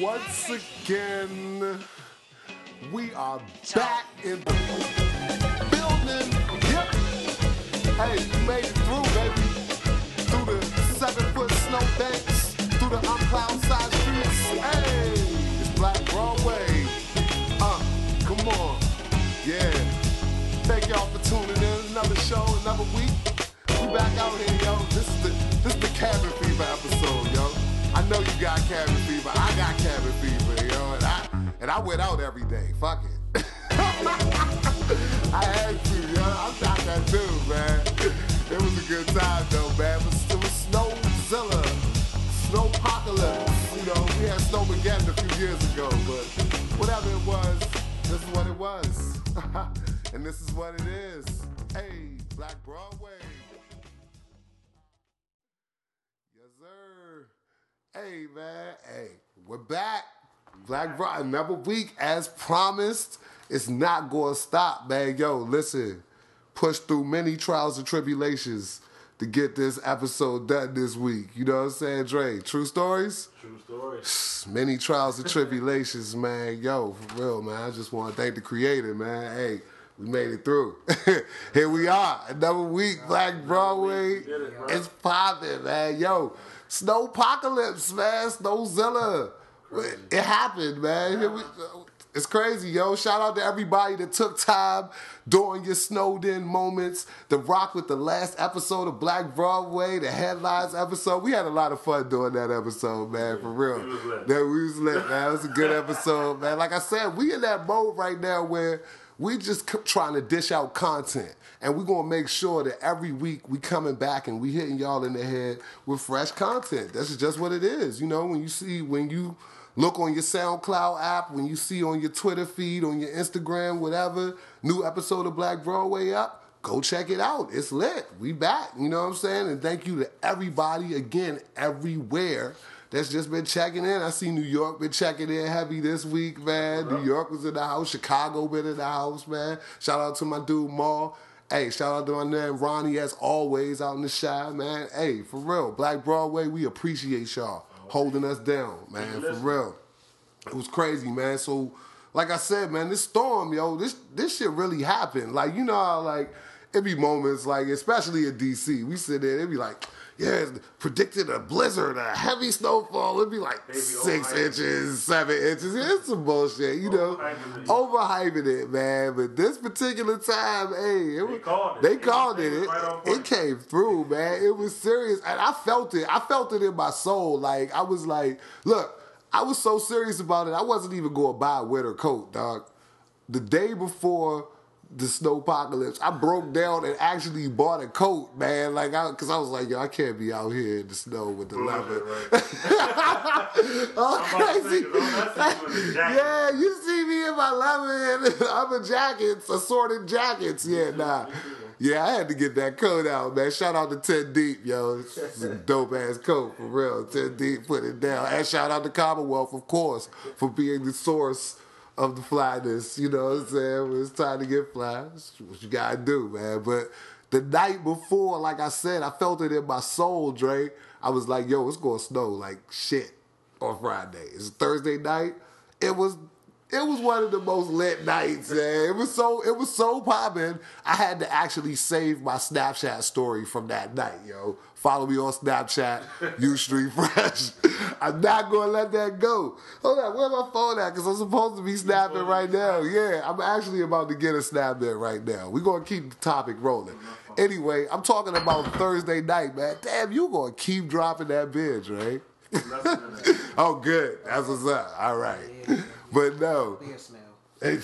Once again, we are back in the building. Yep. Hey, we made it through, baby. Through the seven foot snow banks, through the uncloud side streets. Hey, it's Black Broadway. Uh, come on. Yeah. Thank y'all for tuning in. Another show, another week. Back out here, yo. This is the this is the cabin fever episode, yo. I know you got cabin fever. I got cabin fever, yo. And I and I went out every day. Fuck it. I had to, yo. I'm not that dude, man. It was a good time though, man. It was, it was Snowzilla, Snowpocalypse. You know, we had Snowmageddon a few years ago, but whatever it was, this is what it was. and this is what it is. Hey, Black Broadway. Hey, man. Hey, we're back. Black Broad, another week as promised. It's not to stop, man. Yo, listen. Push through many trials and tribulations to get this episode done this week. You know what I'm saying, Dre? True stories? True stories. Many trials and tribulations, man. Yo, for real, man. I just want to thank the creator, man. Hey, we made it through. Here we are. Another week, Black Broadway. It's popping, man. Yo, Snowpocalypse, man. Snowzilla. It happened, man. It's crazy, yo. Shout out to everybody that took time during your snowed in moments to rock with the last episode of Black Broadway, the headlines episode. We had a lot of fun doing that episode, man, for real. was lit. That we was lit, man. It was a good episode, man. Like I said, we in that mode right now where we just trying to dish out content. And we're gonna make sure that every week we coming back and we hitting y'all in the head with fresh content. That's just what it is. You know, when you see when you look on your SoundCloud app, when you see on your Twitter feed, on your Instagram, whatever, new episode of Black Broadway up, go check it out. It's lit. We back. You know what I'm saying? And thank you to everybody again, everywhere. That's just been checking in. I see New York been checking in heavy this week, man. New York was in the house. Chicago been in the house, man. Shout out to my dude Maul. Hey, shout out to my man Ronnie as always out in the shy, man. Hey, for real, Black Broadway, we appreciate y'all holding us down, man. For real. It was crazy, man. So, like I said, man, this storm, yo, this this shit really happened. Like, you know how like it be moments like, especially in DC, we sit there, it be like, yeah, predicted a blizzard, a heavy snowfall. It'd be like They six inches, seven inches. It's some bullshit, you know. Overhyping it. Man. But this particular time, hey, it was, called it. they It called it. it right it came through, man. It was serious, and I felt it. I felt it in my soul. Like I was like, look, I was so serious about it. I wasn't even going to buy a winter coat, dog. The day before the snowpocalypse, I broke down and actually bought a coat, man. Like, I, cause I was like, yo, I can't be out here in the snow with the leather. Oh, I'm about say, all I see was the jacket. Yeah, you see me in my leather and other jackets, assorted jackets. Yeah, nah. Yeah, I had to get that coat out, man. Shout out to Ten Deep, yo. It's a dope ass coat, for real. Ten Deep put it down. And shout out to Commonwealth, of course, for being the source of the flyness. You know what I'm saying? When it's time to get fly, what you gotta do, man. But the night before, like I said, I felt it in my soul, Dre. I was like, yo, it's gonna snow like shit on Friday. It's Thursday night. It was it was one of the most lit nights, man. It was so it was so popping. I had to actually save my Snapchat story from that night, yo. Follow me on Snapchat, U Street Fresh. I'm not gonna let that go. Hold on, where my phone at? Because I'm supposed to be snapping right now. Yeah, I'm actually about to get a snap in right now. We're gonna keep the topic rolling. Anyway, I'm talking about Thursday night, man. Damn, you gonna keep dropping that bitch, right? oh, good. That's what's up. All right. But no, Beer smell. Hey,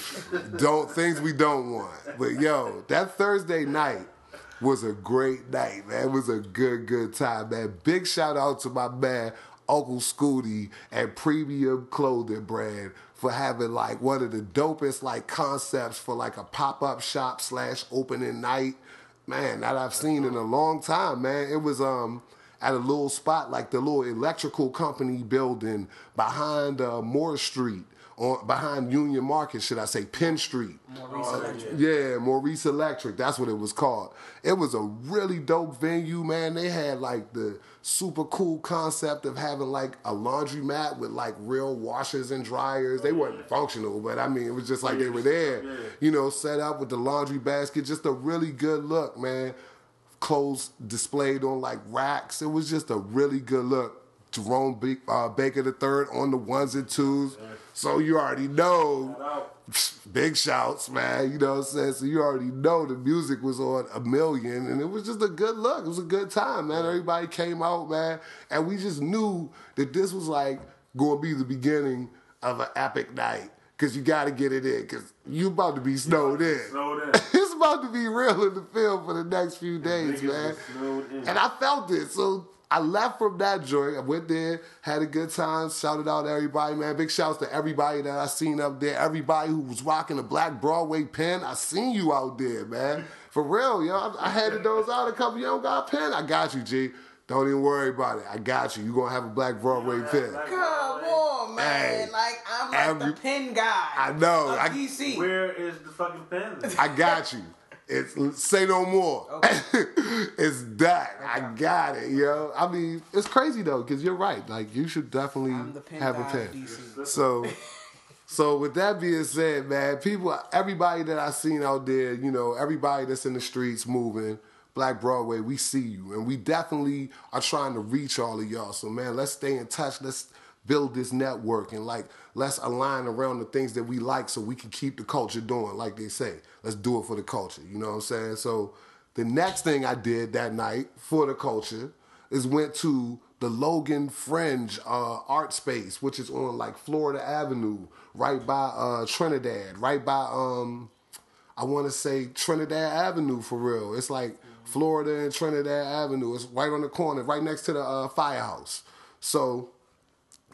don't things we don't want. But yo, that Thursday night was a great night, man. It was a good, good time, man. Big shout out to my man Uncle Scooty and Premium Clothing Brand for having like one of the dopest like concepts for like a pop up shop slash opening night, man. That I've seen in a long time, man. It was um at a little spot like the little electrical company building behind uh, Morse Street on behind Union Market, should I say Penn Street. Maurice uh, Electric. Yeah, Maurice Electric. That's what it was called. It was a really dope venue, man. They had like the super cool concept of having like a laundromat with like real washers and dryers. They weren't functional, but I mean, it was just like they were there, you know, set up with the laundry basket. Just a really good look, man. Clothes displayed on like racks. It was just a really good look. Jerome B- uh, Baker the third on the ones and twos. So you already know big shouts, man. You know what I'm saying? So you already know the music was on a million, and it was just a good look. It was a good time, man. Everybody came out, man, and we just knew that this was like going to be the beginning of an epic night. Cause you got to get it in, cause you about to be snowed in. Snowed in. it's about to be real in the field for the next few days, man. was snowed in. And I felt it. So I left from that joint. I went there, had a good time, shouted out to everybody, man. Big shouts to everybody that I seen up there. Everybody who was rocking the Black Broadway pen. I seen you out there, man. For real, yo. I, I handed those out a couple. You don't got a pen? I got you, G. Don't even worry about it. I got you. You gonna have a Black Broadway pen. Come on, man. Hey, like I'm like every- the pin guy. I know. Of I- DC. Where is the fucking pen? I got you. It's say no more. it's that. I got it, yo. I mean, it's crazy though, because you're right. Like you should definitely I'm the pin have a pen. So, so with that being said, man, people, everybody that I seen out there, you know, everybody that's in the streets moving, Black Broadway, we see you, and we definitely are trying to reach all of y'all. So, man, let's stay in touch. Let's build this network and like let's align around the things that we like, so we can keep the culture doing, like they say. Let's do it for the culture. You know what I'm saying? So, the next thing I did that night for the culture is went to the Logan Fringe uh, art space, which is on like Florida Avenue, right by uh, Trinidad, right by um, I want to say Trinidad Avenue for real. It's like Florida and Trinidad Avenue. It's right on the corner, right next to the uh, firehouse. So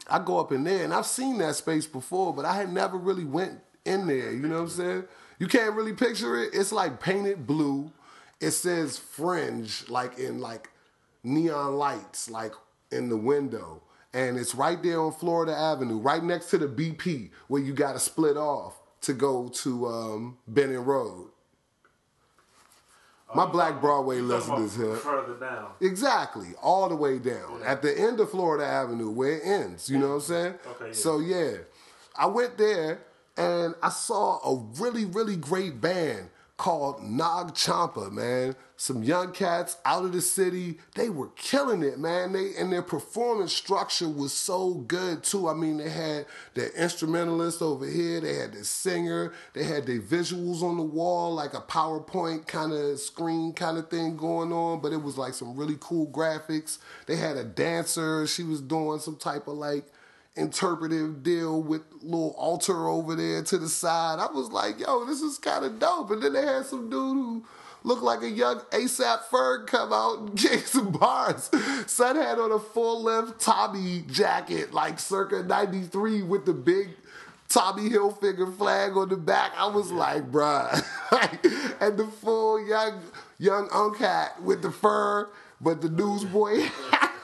I go up in there, and I've seen that space before, but I had never really went in there. You know what I'm saying? You can't really picture it. It's like painted blue. It says Fringe, like in like neon lights, like in the window, and it's right there on Florida Avenue, right next to the BP, where you got to split off to go to um, Benning Road. My Black Broadway listeners here. Further down. Exactly, all the way down at the end of Florida Avenue where it ends. You know what I'm saying? Okay, yeah. So yeah, I went there and I saw a really really great band called Nog Champa. Man, some young cats out of the city. They were killing it, man. They and their performance structure was so good too. I mean, they had their instrumentalist over here. They had the singer. They had their visuals on the wall, like a PowerPoint kind of screen kind of thing going on. But it was like some really cool graphics. They had a dancer. She was doing some type of like interpretive deal with little altar over there to the side. I was like, yo, this is kind of dope. And then they had some dude who looked like a young ASAP Ferg come out and gave some bars. Son had on a full length Tommy jacket, like circa 93 with the big Tommy Hilfiger flag on the back. I was like, bruh. and the full young young uncat with the fur, but the oh, newsboy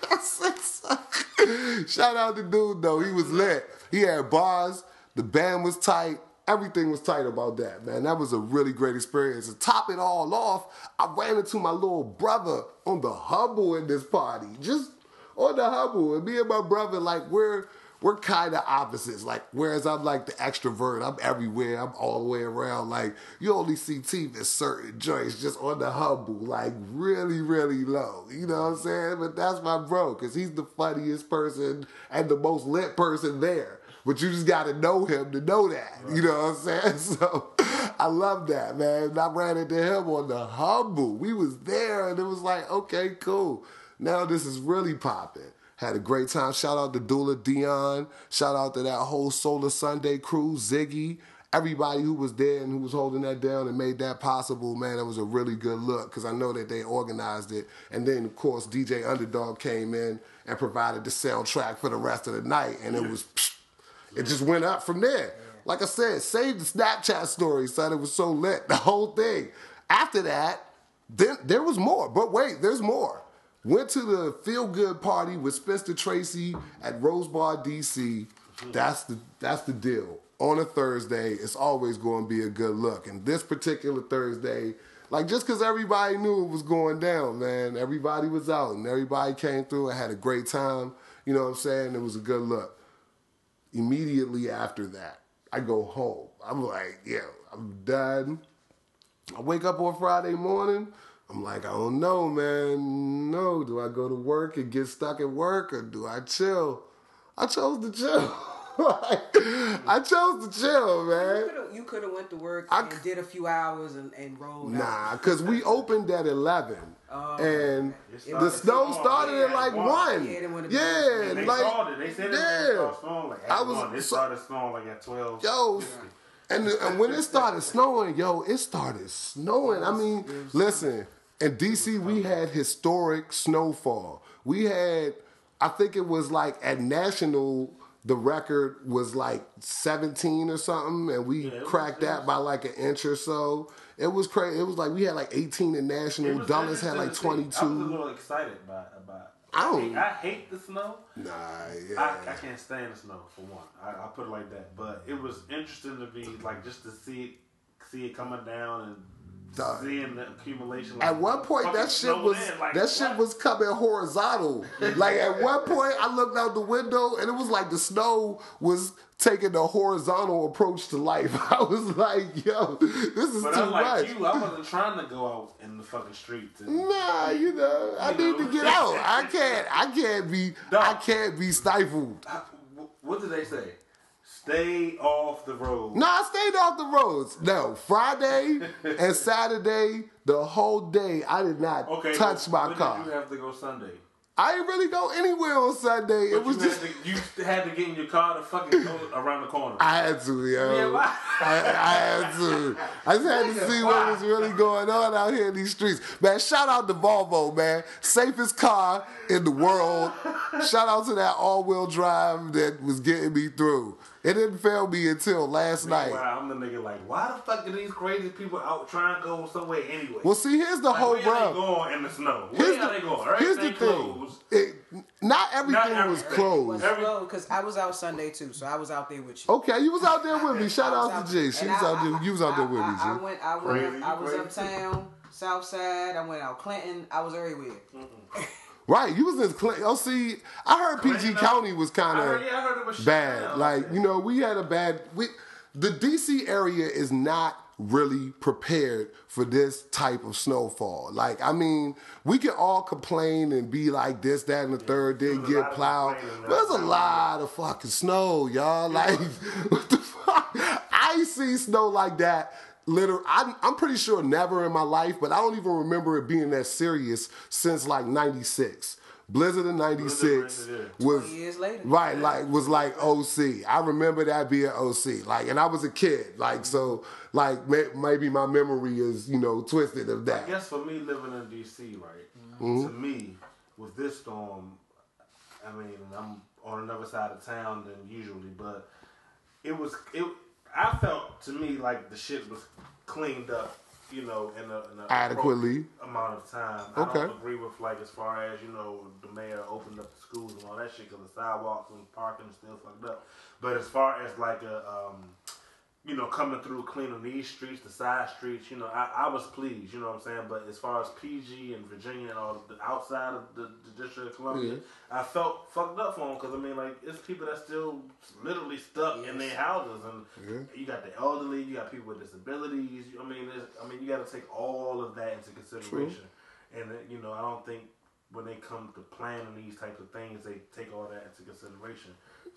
Shout out the dude though. He was lit. He had bars. The band was tight. Everything was tight about that, man. That was a really great experience. To top it all off, I ran into my little brother on the Hubble in this party. Just on the Hubble. And me and my brother, like, we're we're kind of opposites. Like, whereas I'm like the extrovert, I'm everywhere, I'm all the way around. Like, you only see team at certain joints, just on the humble, like really, really low. You know what I'm saying? But that's my bro, because he's the funniest person and the most lit person there. But you just got to know him to know that. You know what I'm saying? So I love that, man. And I ran into him on the humble. We was there, and it was like, okay, cool. Now this is really popping. Had a great time. Shout out to Dula Dion. Shout out to that whole Solar Sunday crew, Ziggy. Everybody who was there and who was holding that down and made that possible, man, it was a really good look because I know that they organized it. And then, of course, DJ Underdog came in and provided the soundtrack for the rest of the night. And it was, it just went up from there. Like I said, save the Snapchat story, son. It was so lit, the whole thing. After that, then there was more. But wait, there's more. Went to the feel good party with Spencer Tracy at Rose Bar DC. Mm-hmm. That's the that's the deal. on a Thursday, it's always going to be a good look. And this particular Thursday, like just because everybody knew it was going down, man, everybody was out and everybody came through and had a great time. You know what I'm saying? It was a good look. Immediately after that, I go home. I'm like, yeah, I'm done. I wake up on Friday morning. I'm like, I don't know, man. No, do I go to work and get stuck at work or do I chill? I chose to chill. Like, I chose to chill, man. You could have went to work I and did a few hours and, and rolled out. Nah, because we opened at 11. Oh, and the snow started at like 1. Yeah, they wanted to- Yeah, They like, started. They said it yeah. started snowing like at I was- one. It started snowing like at twelve. Yo, and, and when it started snowing, yo, it started snowing. I mean, listen, in DC, we had historic snowfall. We had, I think it was like at National, the record was like 17 or something, and we Yeah, it was- cracked that was- by like an inch or so. It was crazy. It was like we had like 18 in National. Dulles had like interesting to see. I was a little excited about about. I don't- hate, I hate the snow. Nah, I, yeah. I can't stand the snow for one. I, I put it like that. But it was interesting to be like just to see it, see it coming down and Dog. seeing the accumulation. Like, At one point, that shit was like, that shit what? was coming horizontal. like at one point, I looked out the window and it was like the snow was taking a horizontal approach to life. I was like, "Yo, this is But too I'm much." you. I wasn't trying to go out in the fucking streets. Nah, you know, I You need know. to get out. I can't. I can't be. I can't be stifled. I- what did they say? Stay off the road. No, I stayed off the roads. No, Friday and Saturday, the whole day, I did not Okay. touch well, my car. You have to go Sunday? I didn't really go anywhere on Sunday. But it was you just. had to, you had to get in your car to fucking go around the corner. I had to, yo. Yeah, why? I, I had to. I just had to see what was really going on out here in these streets. Man, shout out to Volvo, man. Safest car in the world. Shout out to that all-wheel drive that was getting me through. It didn't fail me until last night. Wow, I'm the nigga like, why the fuck are these crazy people out trying to go somewhere anyway? Well, see, here's the like, whole where are they going in the snow? Where Here's are the, they going? here's the Everything thing. It, not everything Not was closed. Because I was out Sunday too, so I was out there with you. Okay, you was out there with me. Shout I out to G. She was I- out there. You was out there with me, I, I, I G. went. I went. Crazy, I was crazy. uptown, South Side. I went out Clinton. I was everywhere. Right, you was in Clinton. Oh, see, I heard PG Clinton, uh, County was kind of yeah, I heard it was shut bad. down. Like you know, we had a bad. We, the DC area is not really prepared for this type of snowfall. Like I mean, we can all complain and be like this, that, and the third didn't There's a lot get plowed. But there's a lot of fucking snow, y'all. Like what the fuck? I see snow like that. Literally, I'm, I'm pretty sure never in my life, but I don't even remember it being that serious since like '96. Blizzard in '96 was 20 years later. Right, like was like OC. I remember that being OC. Like, and I was a kid. Like, so like may, maybe my memory is you know twisted of that. I that. guess for me living in DC, right? Mm-hmm. To me, with this storm, I mean, I'm on another side of town than usually, but it was it. I felt to me like the shit was cleaned up, you know, in a, in a Adequately. amount of time. Okay. I don't agree with like as far as you know the mayor opened up the schools and all that shit because the sidewalks and parking is still fucked up. But as far as like a um, you know, coming through cleaning these streets, the side streets, you know, I, I was pleased, you know what I'm saying? But as far as PG and Virginia and all the outside of the, the District of Columbia, Yeah. I felt fucked up for them because, I mean, like, it's people that still literally stuck in their houses. And Yeah. you got the elderly, you got people with disabilities. I mean, I mean, you got to take all of that into consideration. And, uh, you know, I don't think when they come to planning these types of things, they take all that into consideration.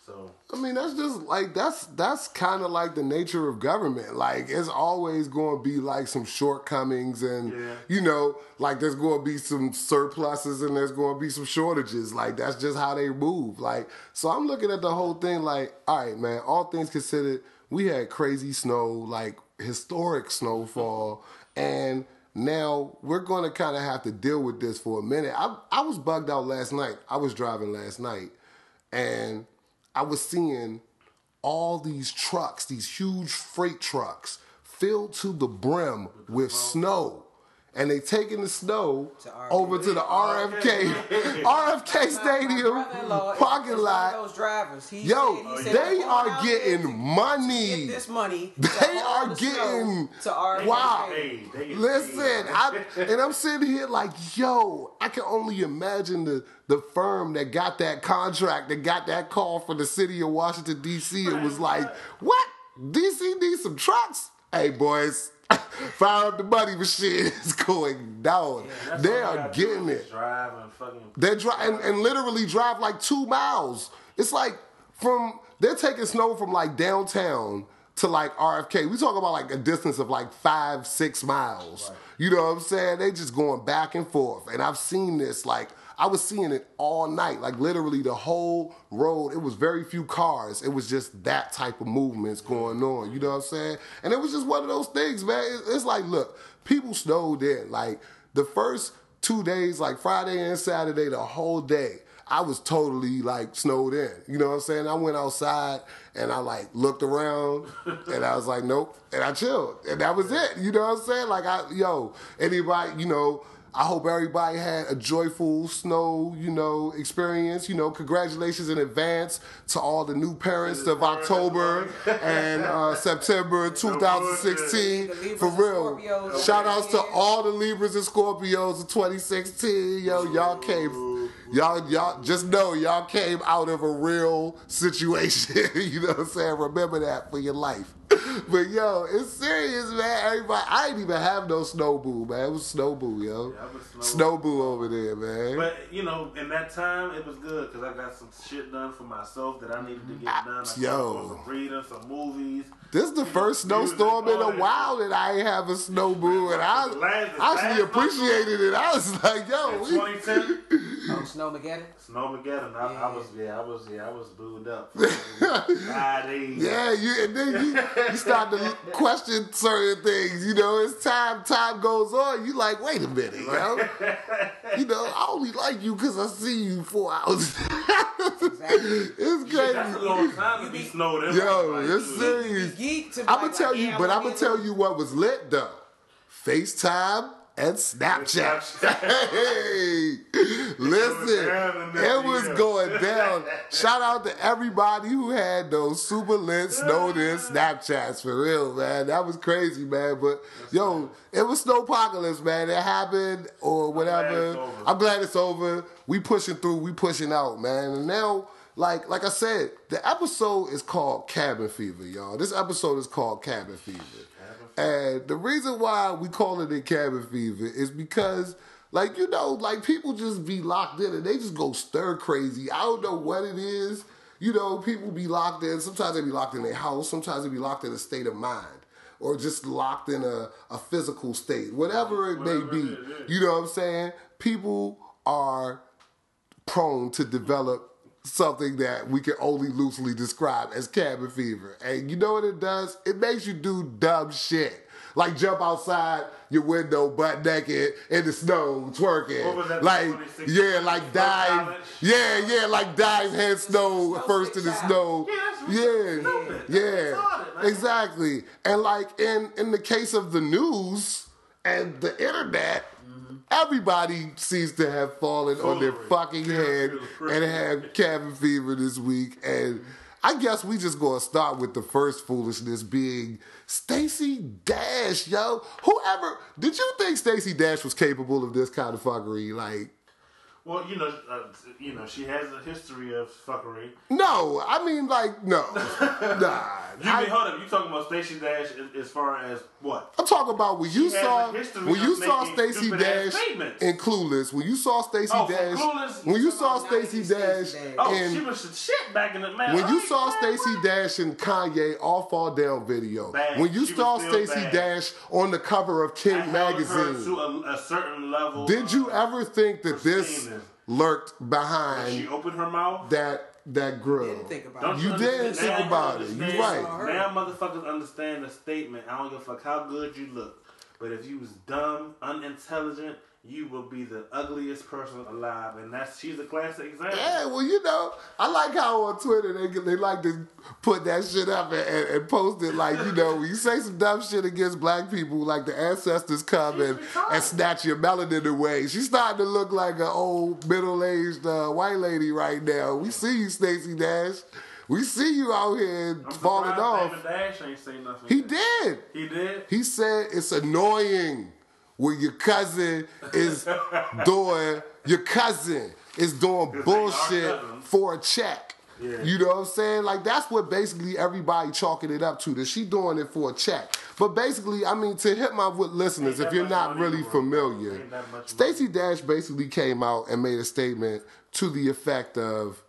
So, I mean, that's just like that's that's kind of like the nature of government. Like, it's always going to be like some shortcomings, and Yeah. you know, like there's going to be some surpluses and there's going to be some shortages. Like, that's just how they move. Like, so I'm looking at the whole thing like, all right, man. All things considered, we had crazy snow, like historic snowfall, and now we're going to kind of have to deal with this for a minute. I I was bugged out last night. I was driving last night, and I was seeing all these trucks, these huge freight trucks, filled to the brim with snow. And they taking the snow To over to the RFK RFK Stadium parking lot. Those drivers. He Yo, said, he said, they "We're are going out getting money. Get this money. They are the getting- to our Wow. Hey, they Listen. I, and I'm sitting here like, yo, I can only imagine the the firm that got that contract, that got that call from the city of Washington D.C. It was like, what? D.C. needs some trucks. Hey, boys, fire up the money machine. It's going down. That's they are getting is it. Drive and fucking. They drive and, and literally drive like two miles. It's like from they're taking snow from like downtown to like RFK. We talk about like a distance of like five, six miles. You know what I'm saying? They just going back and forth. And I've seen this like I was seeing it all night, like literally the whole road. It was very few cars. It was just that type of movements going on. You know what I'm saying? And it was just one of those things, man. It's like, look, people snowed in. Like the first two days, like Friday and Saturday, the whole day, I was totally like snowed in. You know what I'm saying? I went outside and I like looked around and I was like, nope. And I chilled. And that was it. You know what I'm saying? Like I yo, anybody, you know, I hope everybody had a joyful snow, you know, experience. You know, congratulations in advance to all the new parents of October and uh, September 2016. For real. Shout outs to all the Libras and Scorpios of 2016. Yo, y'all came, y'all, y'all just know y'all came out of a real situation. you know what I'm saying? Remember that for your life. But yo, it's serious, man. Everybody, I didn't even have no snow boo, man. It was snow boo, yo. Yeah, snow- Snow boo over there, man. But you know, in that time, it was good because I got some shit done for myself that I needed to get done. I Yo. some reading, some movies. This is the first snowstorm in a while that I ain't have a snow boo, and I last- I actually last appreciated it. I was like, yo, In we, 2010, Oh, Snowmageddon? Snowmageddon. I, I Yeah. was yeah, I was yeah, I was booed up. Five days. Yeah, you and then you, you start to question certain things. You know, as time time goes on, you like, wait a minute, yo. You know, I only like you because I see you four hours. it's Shit, that's a crazy. long time to be snowed in. Yo, Like, it's you- serious. Geek to be I'm gonna like, tell yeah, you, I'm but I'm gonna tell it. you what was lit though. FaceTime and Snapchat. hey, listen, it was going down. Shout out to everybody who had those super lit snowed in Snapchats for real, man. That was crazy, man. But yo, it was snowpocalypse, man. It happened or whatever. it's over. I'm glad it's over. We pushing through. We pushing out, man. And now, like, like I said, the episode is called Cabin Fever, y'all. This episode is called Cabin Fever. And the reason why we call it a cabin fever is because, like, you know, like people just be locked in and they just go stir crazy. I don't know what it is. You know, people be locked in. Sometimes they be locked in their house. Sometimes they be locked in a state of mind. Or just locked in a, a physical state. Whatever it may be. it. You know what I'm saying? People are prone to develop something that we can only loosely describe as cabin fever. And you know what it does? It makes you do dumb shit. Like jump outside your window butt naked in the snow twerking. What was that, like yeah, like dive. Yeah, yeah, like dive head snow first in the snow. Yeah, that's Yeah, yeah, exactly. And like in in the case of the news and the internet, Mm-hmm. everybody seems to have fallen on their fucking Yeah, head and have cabin fever this week. And I guess we just gonna start with the first foolishness being Stacey Dash, yo. Whoever did you think Stacey Dash was capable of this kind of fuckery? Like, Well, you know, uh, you know, she has a history of fuckery. no, I mean, like, no, nah. You I- mean, hold up, you talking about Stacey Dash as, as far as what? I'm talking about when you She saw a when you saw making Stacey Dash statements. in Clueless. When you saw Stacey Oh, Dash, Clueless? when you saw about Stacey Dash Stacey Dash. Oh, in she was shit back in the man. when you ain't saw saying Stacey? Dash and Kanye all fall down video, Bad. when you She saw still Stacey bad. Dash on the cover of I King held her magazine, to a, a certain level. did you ever think that this pristine. lurked When she behind opened her mouth. that that grill? Didn't think about Don't it. You understand- didn't think now about it. You understand- right. Now motherfuckers understand the statement. I don't give a fuck how good you look. But if you was dumb, unintelligent, you will be the ugliest person alive, and that's she's a classic example. Yeah, well, you know, I like how on Twitter they they like to put that shit up and, and, and post it like you know you say some dumb shit against black people, like the ancestors come and, and snatch your melanin away. She's starting to look like an old middle aged uh, white lady right now. We see you, Stacey Dash. We see you out here I'm falling off. Damon Dash ain't say nothing. He yet. did. He did. He said it's annoying when your cousin is doing your cousin is doing bullshit for a check. Yeah. You know what I'm saying? Like that's what basically everybody chalking it up to. That she doing it for a check. But basically, I mean, to hit my with listeners, if you're not really in the world. familiar, Stacey Dash basically came out and made a statement to the effect of,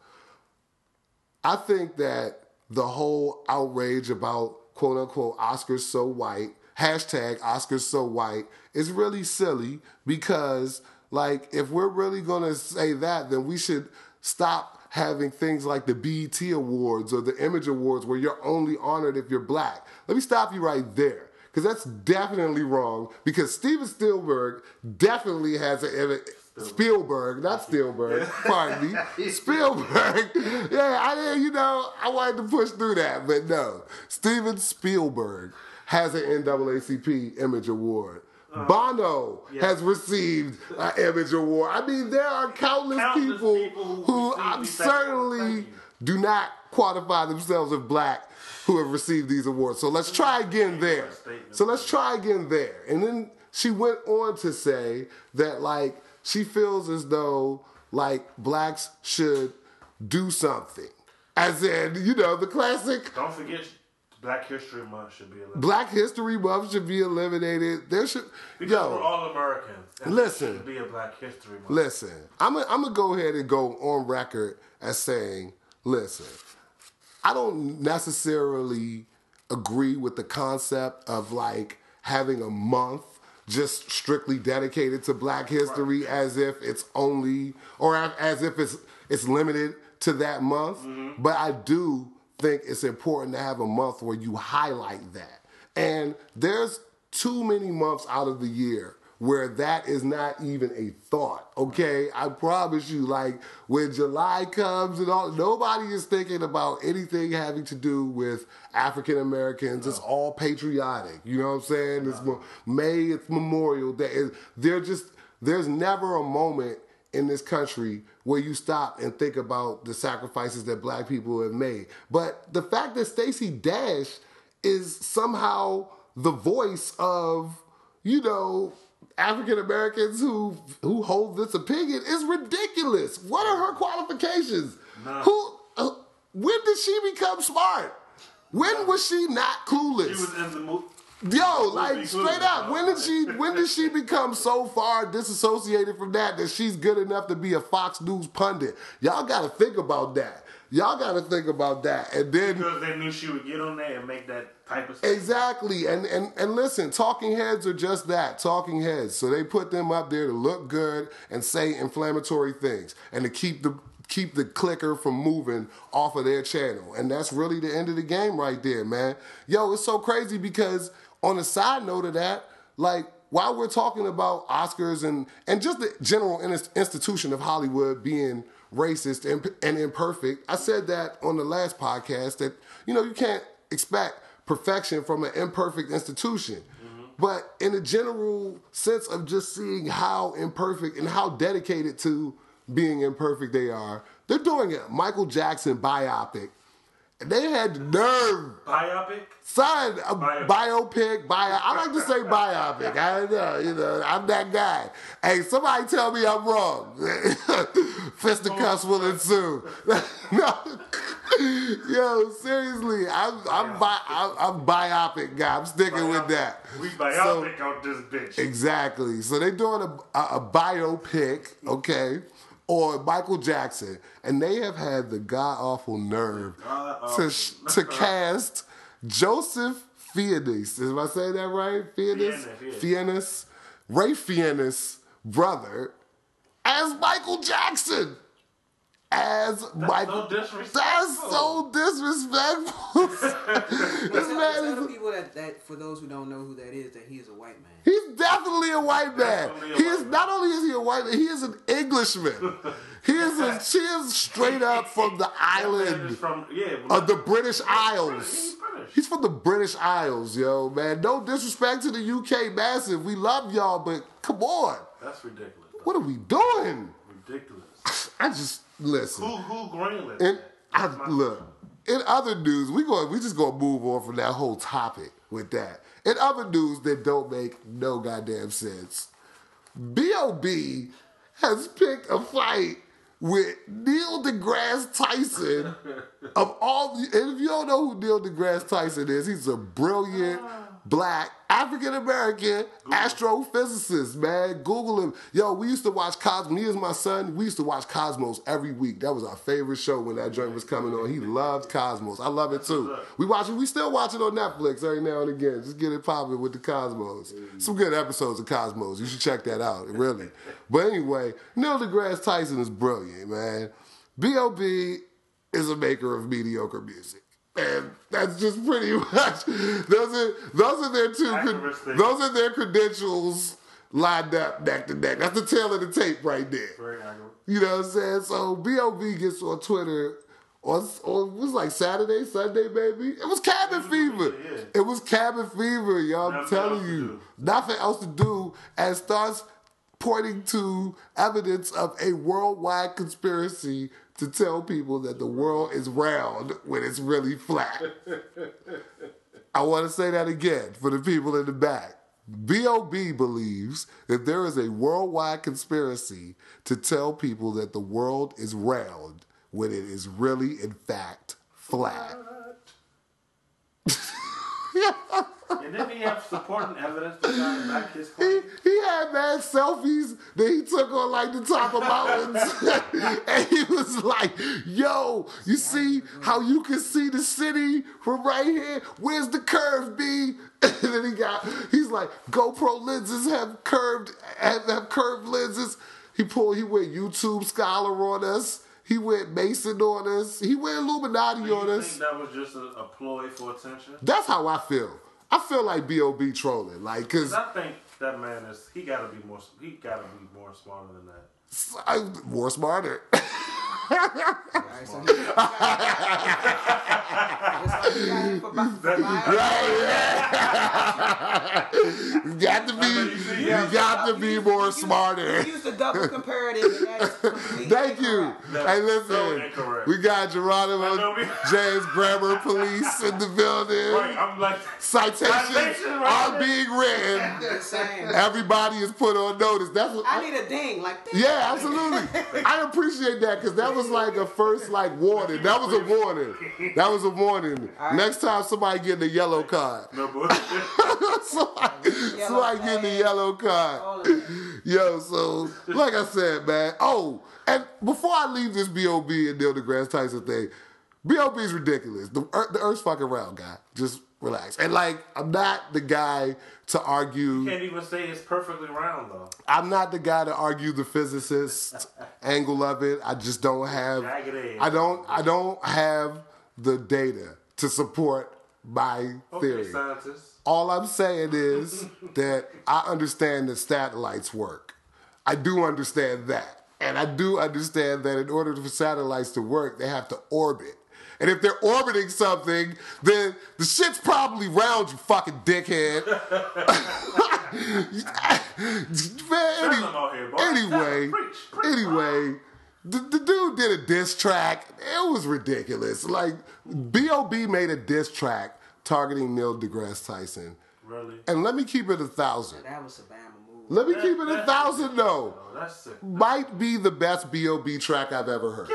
I think that the whole outrage about quote unquote Oscars so white, hashtag Oscars so white, is really silly because, like, if we're really gonna say that, then we should stop having things like the BET Awards or the Image Awards where you're only honored if you're black. Let me stop you right there. Because that's definitely wrong. Because Steven Spielberg definitely has an Spielberg, not Spielberg, pardon me. Spielberg. Yeah, I didn't, you know, I wanted to push through that, but no. Steven Spielberg has an NAACP Image Award. Uh, Bono has received an Image Award. I mean, there are countless, Countless people, people who who I'm certainly do not qualify themselves as black who have received these awards. So let's try again there. So let's try again there. And then she went on to say that like she feels as though like blacks should do something. As in, you know, the classic Don't forget, Black History Month should be eliminated. Black History Month should be eliminated. There should Because yo we're all Americans. Listen. Should be a Black History Month. Listen, I'm gonna go ahead and go on record as saying, listen, I don't necessarily agree with the concept of like having a month just strictly dedicated to Black history as if it's only or as if it's it's limited to that month. Mm-hmm. But I do think it's important to have a month where you highlight that. And there's too many months out of the year where that is not even a thought. Okay, I promise you. Like when July comes and all, nobody is thinking about anything having to do with African Americans. It's all patriotic. You know what I'm saying? It's May. It's Memorial Day. They're just there's never a moment in this country where you stop and think about the sacrifices that black people have made. But the fact that Stacey Dash is somehow the voice of, you know, African Americans who who hold this opinion is ridiculous. What are her qualifications? Who? Uh, when did she become smart? When was she not clueless? She was in the movie. Yo, like straight up, when did she when did she become so far disassociated from that that she's good enough to be a Fox News pundit? Y'all got to think about that. Y'all got to think about that, and then Because they knew she would get on there and make that type of stuff. Exactly. And, and and listen, talking heads are just that, talking heads. So they put them up there to look good and say inflammatory things and to keep the keep the clicker from moving off of their channel. And that's really the end of the game right there, man. Yo, it's so crazy because on the side note of that, like while we're talking about Oscars and and just the general in- institution of Hollywood being racist and, and imperfect, I said that on the last podcast that you know you can't expect perfection from an imperfect institution. Mm-hmm. But in a general sense of just seeing how imperfect and how dedicated to being imperfect they are, they're doing it. Michael Jackson biopic. And they had the nerve Biopic? Son, a Biopic. biopic, bio. I like to say biopic. I don't know, you know, I'm that guy. Hey, somebody tell me I'm wrong. Fisticuffs will ensue. no, yo, seriously, I'm I'm, bi- I'm I'm biopic guy. I'm sticking with that. We So- biopic out this bitch. Exactly. So they're doing a, a, a biopic, okay, or Michael Jackson, and they have had the god awful nerve to to cast Joseph Fiennes. Is I say that right? Fiennes, Fiennes, Ralph Fiennes' brother, as Michael Jackson. As Michael. so disrespectful. That's so disrespectful. this Tell, man tell the is. people that, that for those who don't know who that is, that he is a white man. He's definitely a white man. A He white is man. not only is he a white man, he is an Englishman. he is a, she is straight up from the island from yeah, of the British He's Isles. British. He's from the British Isles, yo, man. No disrespect to the UK massive. We love y'all, but come on. That's ridiculous. What are we doing? Ridiculous. I just listen. Who who greenlit? And? I look. In other news, we going we just gonna move on from that whole topic with that. In other news that don't make no goddamn sense, B.O.B. has picked a fight with Neil deGrasse Tyson of all. The, and if you don't know who Neil deGrasse Tyson is, he's a brilliant ah. Black African American astrophysicist. Man, Google him. Yo, we used to watch Cosmos. He is my son. We used to watch Cosmos every week. That was our favorite show when that joint was coming on. He loved Cosmos. I love it too. We watch it. We still watch it on Netflix every now and again. Just get it popping with the Cosmos. Some good episodes of Cosmos. You should check that out. Really. But anyway, Neil deGrasse Tyson is brilliant, man. B.O.B. is a maker of mediocre music. And that's just pretty much those are those are their two those are their credentials lined up neck to neck. That's the tail of the tape right there. You know what I'm saying? So B.O.B. gets on Twitter on, on it was like Saturday, Sunday, maybe. It was cabin fever. yeah. It was cabin fever, y'all. I'm telling you. Nothing else to do and starts pointing to evidence of a worldwide conspiracy to tell people that the world is round when it's really flat. I want to say that again for the people in the back. B.O.B. believes that there is a worldwide conspiracy to tell people that the world is round when it is really, in fact, flat. And then he have supporting evidence to back his He, claim. he had mad selfies that he took on like the top of mountains. and he was like, yo, you see how you can see the city from right here? Where's the curve, B? And then he got, he's like, GoPro lenses have curved, have, have curved lenses. He pulled, he went YouTube scholar on us. He went Mason on us. He went Illuminati on us. think that was just a, a ploy for attention? That's how I feel. I feel like B.O.B. trolling. Like, because I think that man is he gotta be more he gotta be more smarter than that. I'm more smarter. Alright, so he- It's like he got him for bi- for bio- you got to be, you see, you yeah. got to be more smarter. He used the double comparative, and that is completely Thank you. incorrect. Hey, listen, incorrect. we got I Geronimo we- James Grammar Police in the building. Right, I'm like Citations Citations right are there. being written. Everybody is put on notice. That's what I need a ding, like ding. Yeah, absolutely. I appreciate that because that was like a first like warning. That was a warning. That was a warning. right. Next time somebody getting a yellow card. no bullshit. somebody, somebody getting a yellow card. All of it. Yo, so like I said, man. Oh, and before I leave this B.O.B. and Neil deGrasse Tyson thing, B.O.B. is ridiculous. The, earth, the Earth's fucking round, guy. Just relax. And like, I'm not the guy to argue. You Can't even say it's perfectly round though. I'm not the guy to argue the physicist angle of it. I just don't have. I don't. I don't have the data to support my Okay, theory. scientists. All I'm saying is that I understand that satellites work. I do understand that. And I do understand that in order for satellites to work, they have to orbit. And if they're orbiting something, then the shit's probably round, you fucking dickhead. Man, any- Tell them out here, anyway, Preach, preach, anyway, the, the dude did a diss track. It was ridiculous. Like, B.O.B. made a diss track targeting Neil deGrasse Tyson. Really? And let me keep it a thousand. That was a Bama move. Let me That- keep it a thousand though. That's sick. Might be the best B.O.B. track I've ever heard.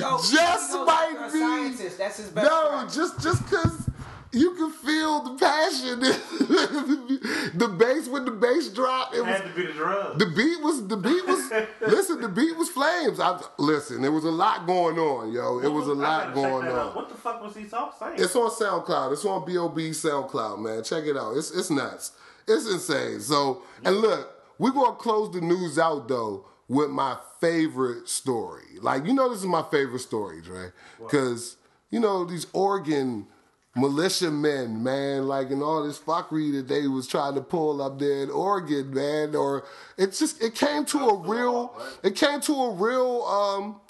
Yo, Just he knows might you're be- Scientist. That's his best. No, friend. just just cause you can feel the passion. the bass when the bass dropped, it It was had to be the drugs. the beat was the beat was listen, the beat was flames. I listen, there was a lot going on, yo. It was a I lot going that out. on. What the fuck was he talk saying? It's on SoundCloud. It's on B.O.B. SoundCloud, man. Check it out. It's it's nuts. It's insane. So and look, we're gonna close the news out though with my favorite story. Like, you know, this is my favorite story, Dre. Because, you know, these Oregon militia men, man, like, and all this fuckery that they was trying to pull up there in Oregon, man, or it's just, it came to a real, it came to a real, um,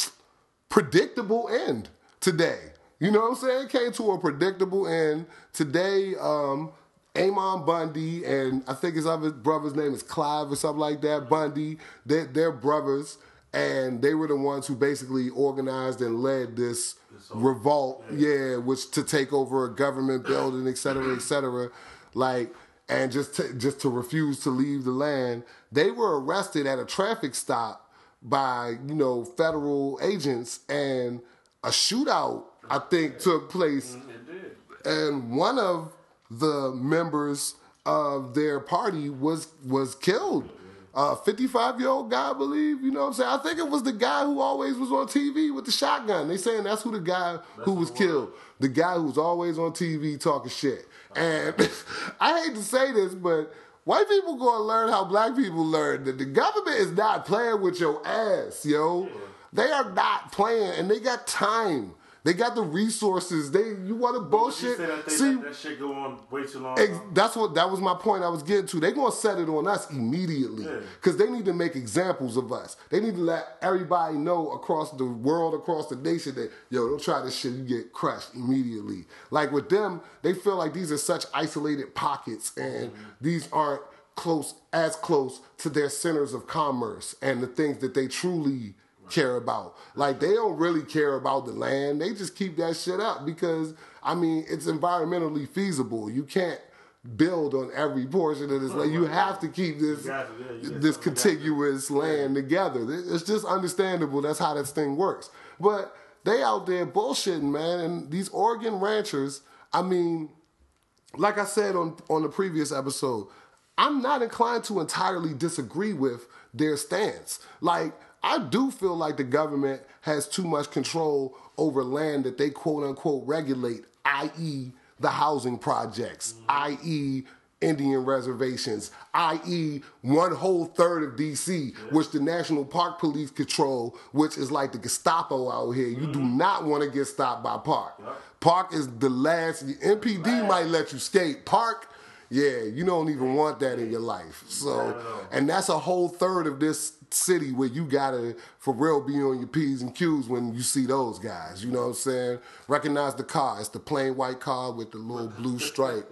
predictable end today. You know what I'm saying? It came to a predictable end today. Um, Ammon Bundy and I think his other brother's name is Clive or something like that. Bundy, they're, they're brothers, and they were the ones who basically organized and led this revolt. Yeah, which to take over a government building, et cetera, et cetera. Like, and just to, just to refuse to leave the land. They were arrested at a traffic stop by you know federal agents, and a shootout I think took place mm, It did. and one of the members of their party was was killed. A 55 year old guy, I believe. You know what I'm saying? I think it was the guy who always was on TV with the shotgun. They saying that's who the guy who was killed. The guy who was always on TV talking shit. And I hate to say this, but white people gonna learn how black people learn that the government is not playing with your ass, yo. They are not playing, and they got time. They got the resources. They you want to bullshit? that, See, that, shit go on way too long. Ex- that's what that was my point I was getting to. They gonna set it on us immediately Yeah. because they need to make examples of us. They need to let everybody know across the world, across the nation that yo, don't try this shit. You get crushed immediately. Like with them, they feel like these are such isolated pockets, and mm-hmm. these aren't close as close to their centers of commerce and the things that they truly care about. Like they don't really care about the land. They just keep that shit up because I mean it's environmentally feasible. You can't build on every portion of this land. You have to keep this got to, yeah, this contiguous land together. It's just understandable. That's how this thing works. But they out there bullshitting, man. And these Oregon ranchers, I mean, like I said on on the previous episode, I'm not inclined to entirely disagree with their stance. Like I do feel like the government has too much control over land that they quote unquote regulate, i.e., the housing projects, i.e., Indian reservations, i.e., one whole third of DC, which the National Park Police control, which is like the Gestapo out here. You do not want to get stopped by Park. Park is the last. MPD might let you skate. Park, yeah, you don't even want that in your life. So, and that's a whole third of this city where you gotta for real be on your p's and q's when you see those guys. You know what I'm saying? Recognize the car. It's the plain white car with the little blue stripe.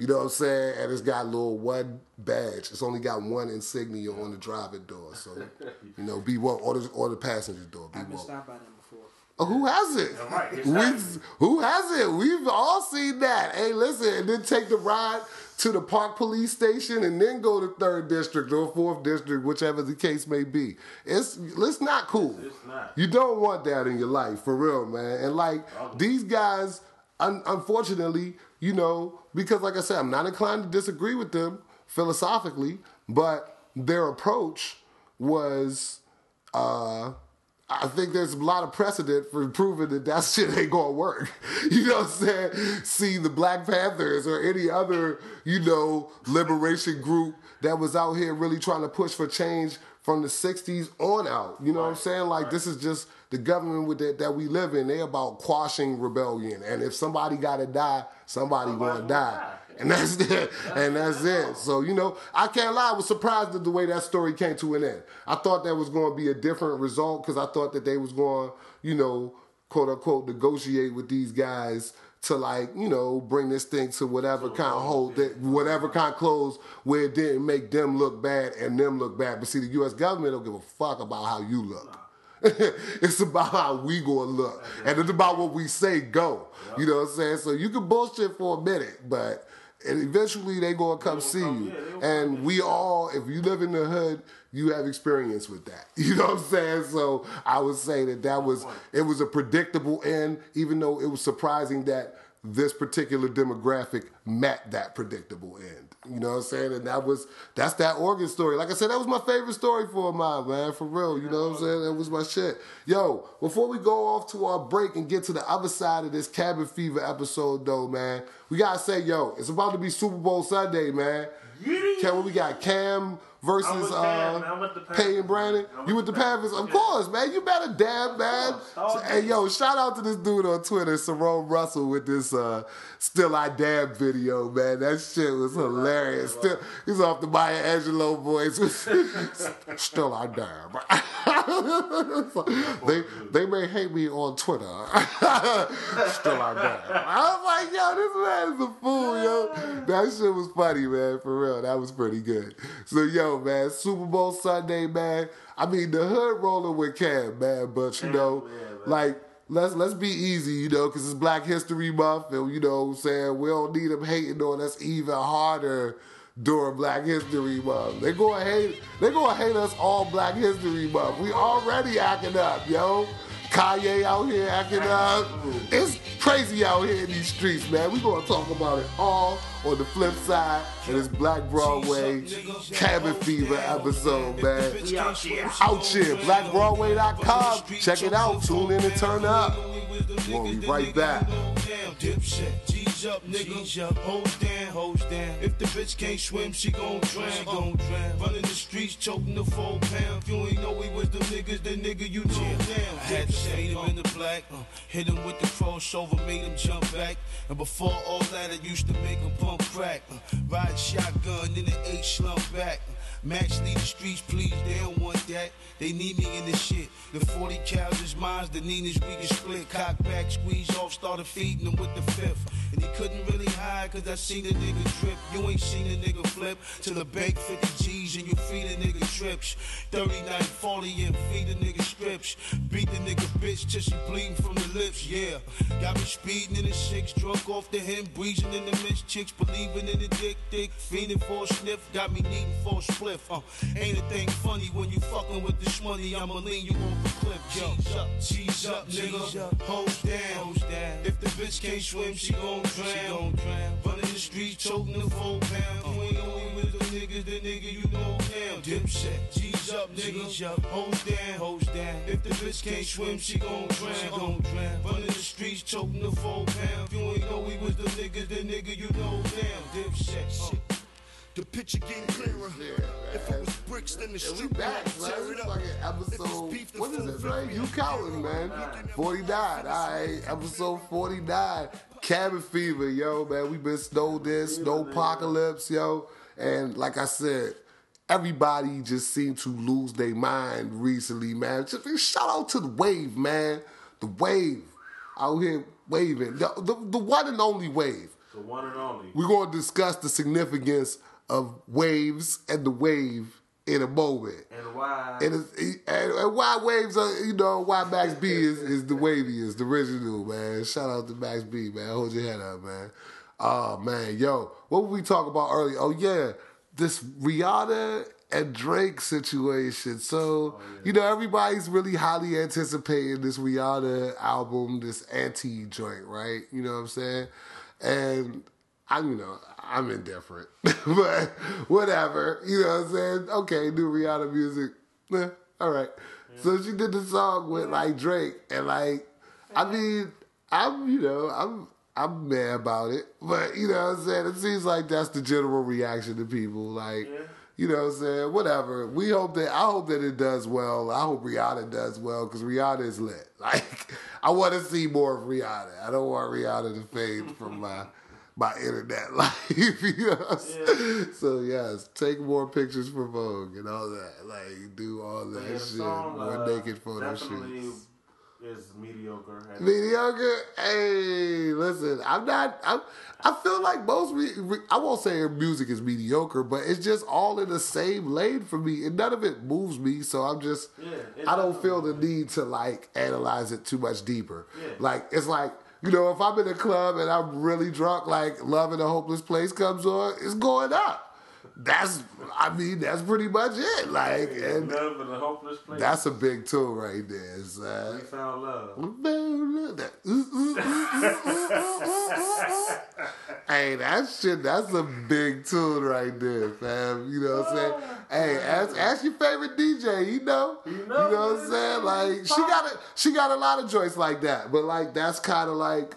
You know what I'm saying? And it's got a little one badge. It's only got one insignia on the driver door. So, you know, be woke or the, or the passenger door. Be I've been woke. stopped by them before. Oh, who has it? right. We've, who has it? We've all seen that. Hey, listen, and then take the ride to the park police station and then go to third district or fourth district, whichever the case may be. It's it's not cool. It's not. You don't want that in your life, for real, man. And like these guys, un- unfortunately, you know, because like I said, I'm not inclined to disagree with them philosophically, but their approach was uh, I think there's a lot of precedent for proving that that shit ain't gonna work. You know what I'm saying? See the Black Panthers or any other, you know, liberation group that was out here really trying to push for change from the 60s on out. You know what I'm saying? Like this is just the government with that, that we live in. They about quashing rebellion. And if somebody gotta die, somebody, gonna gonna die. die. And that's it. And that's it. So, you know, I can't lie. I was surprised at the way that story came to an end. I thought that was going to be a different result because I thought that they was going, you know, quote unquote, negotiate with these guys to like, you know, bring this thing to whatever kind of hold that whatever kind of close where it didn't make them look bad and them look bad. But see, the U.S. government don't give a fuck about how you look. it's about how we gonna look, and it's about what we say go. You know what I'm saying? So you can bullshit for a minute, but and eventually they gonna come see come- you. yeah, And we all, if you live in the hood, you have experience with that. You know what I'm saying? So I would say that that was it was a predictable end, even though it was surprising that this particular demographic met that predictable end. You know what I'm saying? And that was that's that Oregon story. Like I said, that was my favorite story for a mile, man. For real. You know what I'm saying? That was my shit. Yo, before we go off to our break and get to the other side of this cabin fever episode though, man, we gotta say, yo, it's about to be Super Bowl Sunday, man. Cam, we got Cam versus uh, Cam, man. I'm with the Payne Panthers, Brandon. You with the the Panthers, of yeah. course, man. You better damn man. all Hey yo, shout out to this dude on Twitter, Sarone Russell, with this uh, "Still I Dab" video, man. That shit was hilarious. Still, he's off the Maya Angelou voice. Still I Dab. they they may hate me on Twitter. Still I Dab. I was like, yo, this man is a fool, yo. That shit was funny, man. For real, that was pretty good. So yo, man, Super Bowl Sunday, man. I mean, the hood rolling with Cam, man, but you know, man. like let's let's be easy, you know, because it's Black History Month, and you know, what I'm saying we don't need them hating on us even harder during Black History Month. They gonna hate, they gonna hate us all Black History Month. We already acting up, yo. Kanye out here acting up. It's crazy out here in these streets, man. We gonna talk about it all on the flip side of this Black Broadway Cabin Fever episode, man. Out here. Out here, blackbroadway.com. Check it out. Tune in and turn up. We'll be right back. G's up, nigga. G's up. Hose down, hose down. If the bitch can't swim, she gon' drown. She gon' drown. Running the streets, choking the four pound. If you ain't know we was the niggas, the nigga you know down. I had to fade him in the black, uh, hit him with the crossover, made him jump back. And before all that, I used to make him pump crack. Uh, ride shotgun in the eight slump back. Uh, Max leave the streets, please, they don't want that. They need me in this shit. The 40 cows is mine, the Nina's we can split. Cock back, squeeze off, started feeding him with the fifth. And he couldn't really hide, cause I seen the nigga drip. You ain't seen the nigga flip to the bank 50 G's and you feed a nigga trips. 39, 40 and feed a nigga strips. Beat the nigga bitch till she bleeding from the lips, yeah. Got me speeding in the six, drunk off the hem, breezing in the mist. Chicks believing in the dick, dick, fiending for a sniff. Got me needing for a spliff. Uh, ain't a thing funny when you fucking with this money. I'ma lean you off the cliff. Yo, up, cheese up, nigga. Hose down, down. If the bitch can't swim, she gon' drown. Running the streets, choking the four pound. You ain't only with the niggas, the nigga you know now. Dipset, G's up, nigga. Hose down, hose down. If the bitch can't swim, she gon' drown. She gon' drown. Running the streets, choking the four pound. Picture getting clearer. If it was bricks, then the And we street back, would man. tear it up. fucking If episode. it's beef, the What is full it, flip. You counting, man? 49. All right, episode 49. Cabin Fever, yo, man. we been snowed this, snow apocalypse, yo. And like I said, everybody just seemed to lose their mind recently, man. Just shout out to the wave, man. The wave out here waving. The, the, the one and only wave. The one and only. We're going to discuss the significance of waves and the wave in a moment. And why? And, and, and why waves are, you know, why Max B is, is the waviest, the original, man. Shout out to Max B, man. Hold your head up, man. Oh, man. Yo, what were we talking about earlier? Oh, yeah. This Rihanna and Drake situation. So, oh, you know, everybody's really highly anticipating this Rihanna album, this anti joint, right? You know what I'm saying? And I'm, you know, I'm indifferent, but whatever. You know what I'm saying? Okay, new Rihanna music. Eh, all right. So she did the song with like Drake, and like, I mean, I'm, you know, I'm, I'm mad about it, but you know what I'm saying? It seems like that's the general reaction to people. Like, you know what I'm saying? Whatever. We hope that, I hope that it does well. I hope Rihanna does well because Rihanna is lit. Like, I want to see more of Rihanna. I don't want Rihanna to fade from my my internet life. You know what So yes, take more pictures for Vogue and all that. Like do all that Yeah, shit. song, more uh, naked photo shoots. is mediocre. Mediocre. Hey, listen, I'm not. I'm. I feel like most. Re, I won't say her music is mediocre, but it's just all in the same lane for me, and none of it moves me. So I'm just. Yeah, I don't feel the need to like analyze it too much deeper. Yeah. Like it's like. You know, if I'm in a club and I'm really drunk, like Love in a Hopeless Place comes on, it's going up. That's, I mean, that's pretty much it. Like, and Love in a hopeless place. that's a big tune right there. we son. found love. hey, that shit, that's a big tune right there, fam. You know what I'm saying? Ah. Hey, ask, ask your favorite DJ, you know. You You know, know what I'm saying? Like she got a she got a lot of joints like that. But like that's kinda like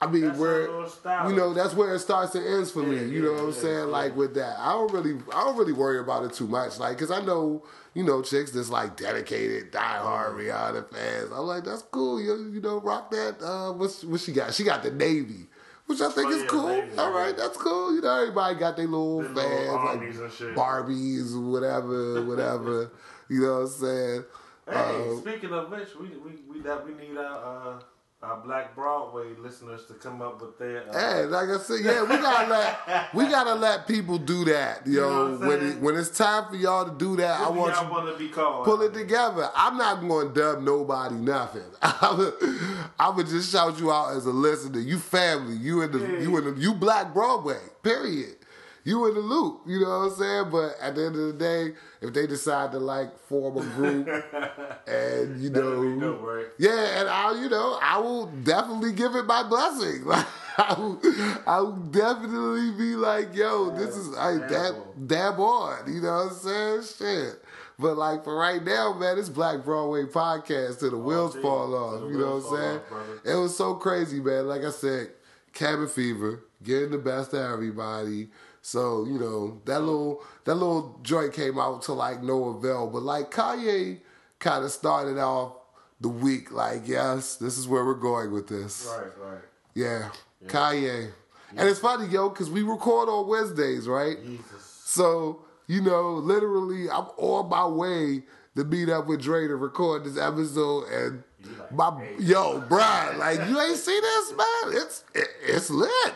I mean, That's where little you know that's where it starts and ends for me. Yeah, You know yeah, what I'm saying? yeah. Like with that, I don't really, I don't really worry about it too much. Like, cause I know, you know, chicks that's like dedicated, diehard Rihanna fans. I'm like, that's cool. You, you know, rock that. Uh, what's what she got? She got the Navy, which I think Oh, is yeah, cool. Navy, All yeah. that's cool. You know, everybody got their little little fans, armies like and shit. Barbies, whatever, whatever. you know what I'm saying? Hey, Uh, speaking of which, we we we that we need our uh, our Black Broadway listeners to come up with their. Uh, Hey, like I said, yeah, we gotta let we gotta let people do that, yo. know what I'm when it, when it's time for y'all to do that, I what do want y'all want to be called. pull it together. I'm not going to dub nobody nothing. I would, just shout you out as a listener. You family. You in the Yeah. you in the you Black Broadway. Period. You in the loop. You know what I'm saying? But at the end of the day, if they decide to like form a group and you That would be know yeah, and I, you know, I will definitely give it my blessing. Like, I will, I will definitely be like, yo, this is I Dab dab, on. You know what I'm saying? Shit. But like for right now, man, it's Black Broadway podcast till the oh, wheels gee. fall off. You know what I'm saying? off, it was so crazy, man. Like I said, cabin fever, getting the best of everybody. So you know that little that little joint came out to like no avail. But like Kanye kind of started off the week like, yes, this is where we're going with this. Right, right. Yeah, Kanye. And it's funny, yo, because we record on Wednesdays, right? Jesus. So, you know, literally, I'm on my way to meet up with Dre to record this episode, and like, my hey. yo, Brian, like you ain't see this, man? It's it, it's lit.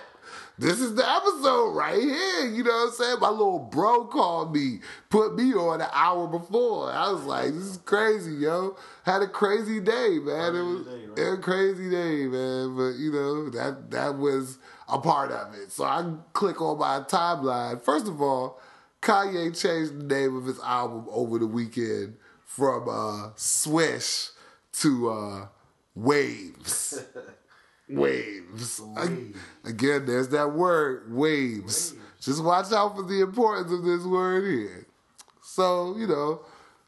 This is the episode right here. You know what I'm saying? My little bro called me, put me on an hour before. I was like, this is crazy, yo. Had a crazy day, man. It was, day, right? a crazy day, man. But you know, that that was a part of it. So I click on my timeline. First of all, Kanye changed the name of his album over the weekend from uh, Swish to uh, Waves. Waves. Waves. Again, there's that word, waves. Just watch out for the importance of this word here. So, you know,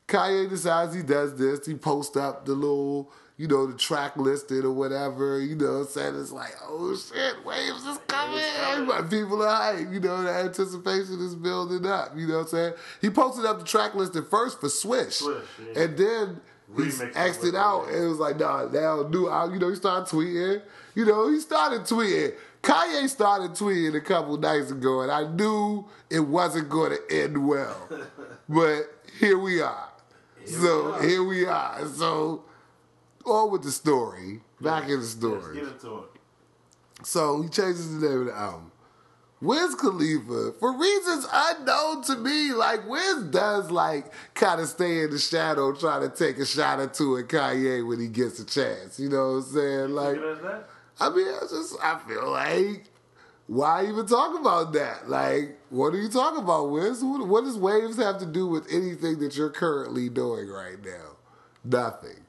Kanye decides he does this. He posts up the little, you know, the track listed or whatever. You know I'm saying? It's like, oh shit, Waves is coming. Everybody, people are hype. You know, the anticipation is building up. You know what I'm saying? He posted up the track listed first for Swish. Swish, yeah. And then he Remix it out it. and it was like, nah, now do I, you know, he started tweeting. You know, he started tweeting. Kanye started tweeting a couple nights ago, and I knew it wasn't going to end well. but here we are. so here we are. So on with the story. Back in the Let's story. get into it. So he changes the name of the album. Wiz Khalifa, for reasons unknown to me, like Wiz does like kind of stay in the shadow, trying to take a shot or two at Kanye when he gets a chance. You know what I'm saying? Like, I mean, I just I feel like why even talk about that? Like, what are you talking about, Wiz? What, what does Waves have to do with anything that you're currently doing right now? Nothing.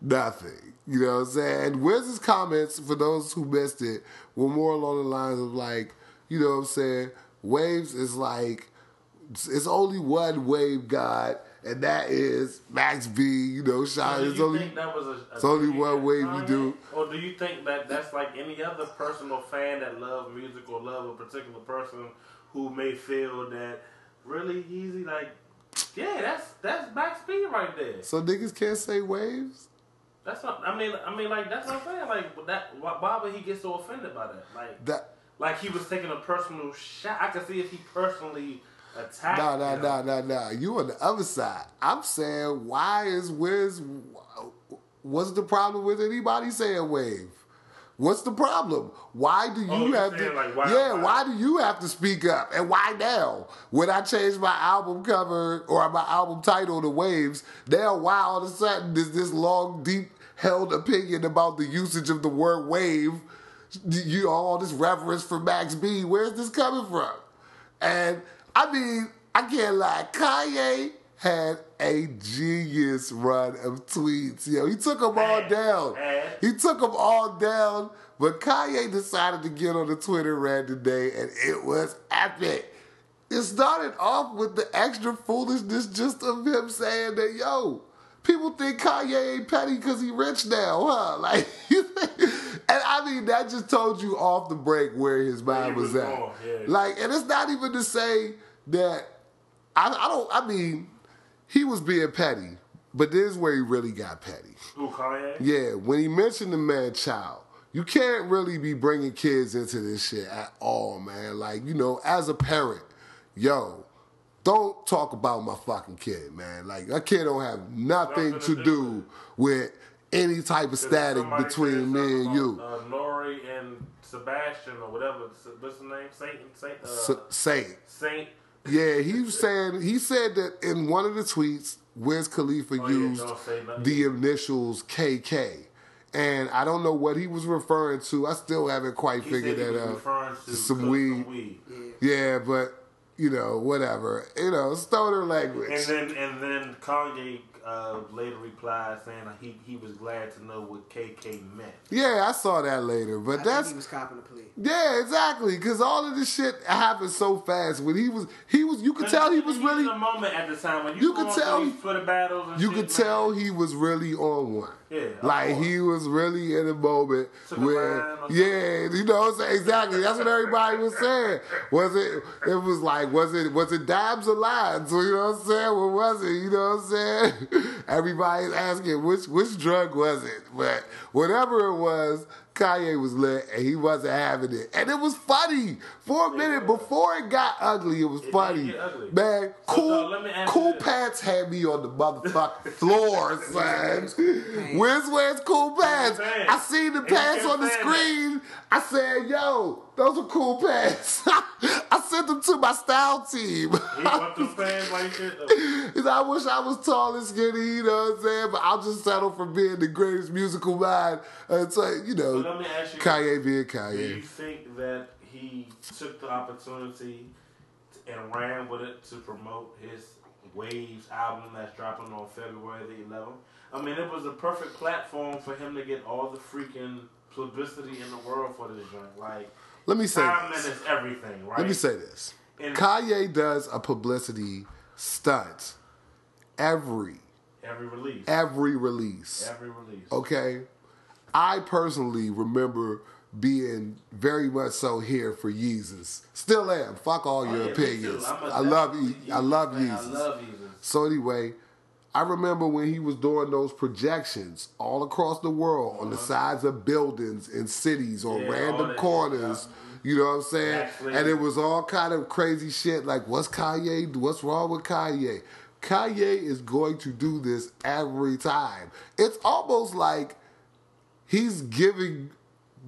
Nothing. You know what I'm saying? Wiz's comments, for those who missed it, were more along the lines of like, you know what I'm saying? Waves is like, it's only one wave god, and that is Max B. You know, Do it's only think that was a, a it's only one way we do. Or do you think that that's like any other personal fan that love music or love a particular person who may feel that really easy, like, yeah, that's that's Max B right there. so niggas can't say waves. That's not. I mean, I mean, like that's what I'm saying. Like that, why, why would he get so offended by that? Like, That like he was taking a personal shot. I could see if he personally attacked. no no him. no no no. You on the other side. I'm saying why is Wiz? What's the problem with anybody saying wave? What's the problem? Why do oh, you Oh, have to? like, why- yeah, why- why do you have to speak up? And why now? When I changed my album cover or my album title to Waves, now why all of a sudden does this long, deep held opinion about the usage of the word wave? You all this reverence for Max B. Where's this coming from? And I mean, I can't lie. Kanye had a genius run of tweets. Yo, he took them all down. He took them all down. But Kanye decided to get on the Twitter rant today, and it was epic. It started off with the extra foolishness just of him saying that, yo, people think Kanye ain't petty because he rich now, huh? Like, and I mean, that just told you off the break where his mind was, was at. yeah. Like, and it's not even to say that I, I don't. I mean, he was being petty, but this is where he really got petty. Who Kanye? Yeah, when he mentioned the man child, you can't really be bringing kids into this shit at all, man. Like, you know, as a parent, yo, don't talk about my fucking kid, man. Like, that kid don't have nothing to do with any type of static between me and you. Uh, Nori and Sebastian or whatever. What's the name? Saint. Saint. Uh, S- Saint. Saint. Yeah, he was saying he said that in one of the tweets, Wiz Khalifa Oh, used nothing. the initials KK. And I don't know what he was referring to. I still haven't quite He figured that out. referring to Some weed. Some weed. Yeah, but you know, whatever. You know, stoner language. And then and then Kanye uh, later replied saying he he was glad to know what KK meant. yeah, I saw that later. But I that's think he was copping the plea. yeah, exactly. Because all of this shit happened so fast. When he was, he was. You could tell he was really. in a moment at the time when you, You could tell through he- these Twitter battles. And You shit, could man. tell he was really on one. Yeah, like he was really in a moment where, yeah, you know what I'm saying? Exactly. That's what everybody was saying. Was it? It was like, was it? Was it dabs or lines? You know what I'm saying? What was it? You know what I'm saying? Everybody's asking which which drug was it? But whatever it was, Kanye was lit and he wasn't having it, and it was funny for a minute before it got ugly. It was did funny, man. So, Cool, let cool pants had me on the motherfucking floor, son. Where's where's cool pants? I seen the pants on the screen. I said, "Yo, those are cool pants." I sent them to my style team. He want them fans like said, I wish I was tall and skinny, you know what I'm saying? But I'll just settle for being the greatest musical mind uh, until, you know, But let me ask you, Kanye being do you think that he took the opportunity and ran with it to promote his Waves album that's dropping on February the 11th? I mean, it was a perfect platform for him to get all the freaking publicity in the world for this joint. Like, Let me say timing this. is everything, right? Let me say this. And- Kanye does a publicity stunt every, every release. every release. Every release. Okay? I personally remember being very much so here for Yeezus. Still am. Fuck all Oh, your yeah, opinions. I love you. I love. Yeezus. I love Yeezus. So anyway, I remember when he was doing those projections all across the world on the sides of buildings in cities on Uh-huh. Yeah, random corners. You know what I'm saying? Actually- and it was all kind of crazy shit like what's Kanye what's wrong with Kanye? Kanye is going to do this every time. It's almost like he's giving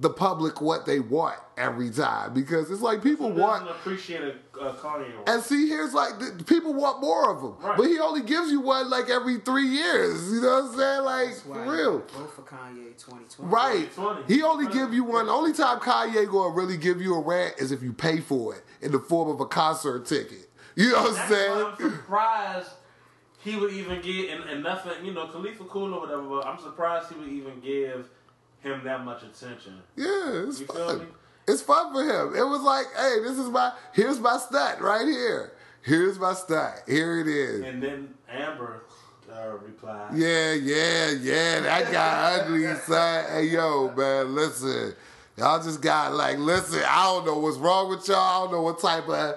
the public what they want every time because it's like people Who want appreciate a, a Kanye? and see, here's like the, people want more of him, Right. but he only gives you one like every three years. You know what I'm saying? Like That's for real, Vote for Kanye 2020. right? 2020. He only give you one. The only time Kanye gonna really give you a rant is if you pay for it in the form of a concert ticket. You know what I'm That's saying? why I'm surprised he would even give and, and nothing. You know, Khalifa cool or whatever. But I'm surprised he would even give him that much attention. Yeah, it's You feel me? fun. It's fun for him. It was like, hey, this is my here's my stat right here. Here's my stat. Here it is. And then Amber uh, replied. Yeah, yeah, yeah. That got ugly, son. Hey, yo, man, listen. Y'all just got like, listen, I don't know what's wrong with y'all. I don't know what type of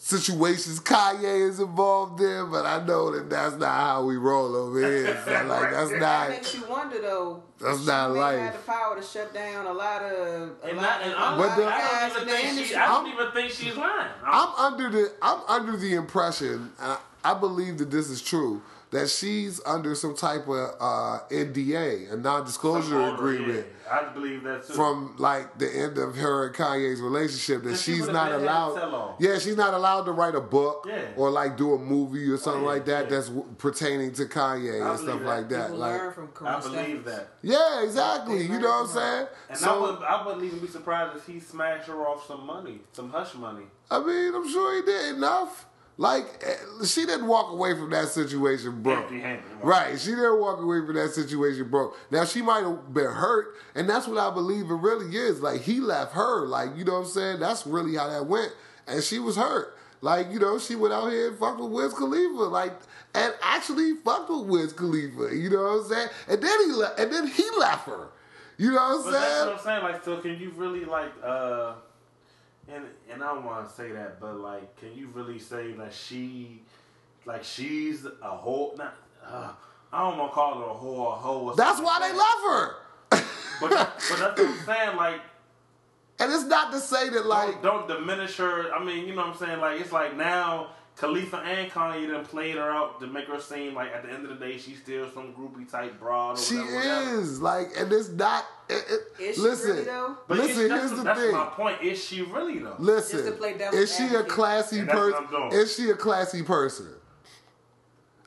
situations Kanye is involved in, but I know that that's not how we roll over here. So, like, that's That not. makes you wonder though. That's she not may life. have the power to shut down a lot of a And, lot, I, and a I'm, What lot the- of I don't even the think she. I don't I'm- even think she's lying. I'm under the I'm under the impression, and I, I believe that this is true, that she's under some type of uh, NDA, a non-disclosure Some order, agreement. yeah. I believe that too. from like the end of her and Kanye's relationship that And she she's not been had to allowed. Yeah, she's not allowed to write a book Yeah. or like do a movie or something yeah, like that yeah. that's w- pertaining to Kanye I and stuff that. like that. People Like, learn from I believe Stephens. that. yeah, exactly. You know what I'm saying? And I, So would, I wouldn't even be surprised if he smashed her off some money, some hush money. I mean, I'm sure he did enough. Like eh, she didn't walk away from that situation broke. Right. She didn't walk away from that situation broke. Now she might have been hurt, and that's what I believe it really is. Like he left her. Like, you know what I'm saying? That's really how that went. And she was hurt. Like, you know, she went out here and fucked with Wiz Khalifa. Like and actually fucked with Wiz Khalifa. You know what I'm saying? And then he left and then he left her. You know what I'm that's saying? what I'm saying. Like, so can you really like, uh, and and I don't want to say that, but like, can you really say that she, like, she's a whole? Not, uh, I don't want to call her a whore, a hoe. That's why like they that. love her. But, but that's what I'm saying. Like, And it's not to say that like don't, don't diminish her. I mean, you know what I'm saying? Like, it's like now Khalifa and Kanye done played her out to make her seem like at the end of the day she's still some groupie type broad. Or she whatever, whatever. is like, and it's not. It, it, Is she listen, really, though? But listen. is, Here's the that's thing. my point. Is she really though? Listen, Just to play is she a classy And that's what person? Is she a classy person?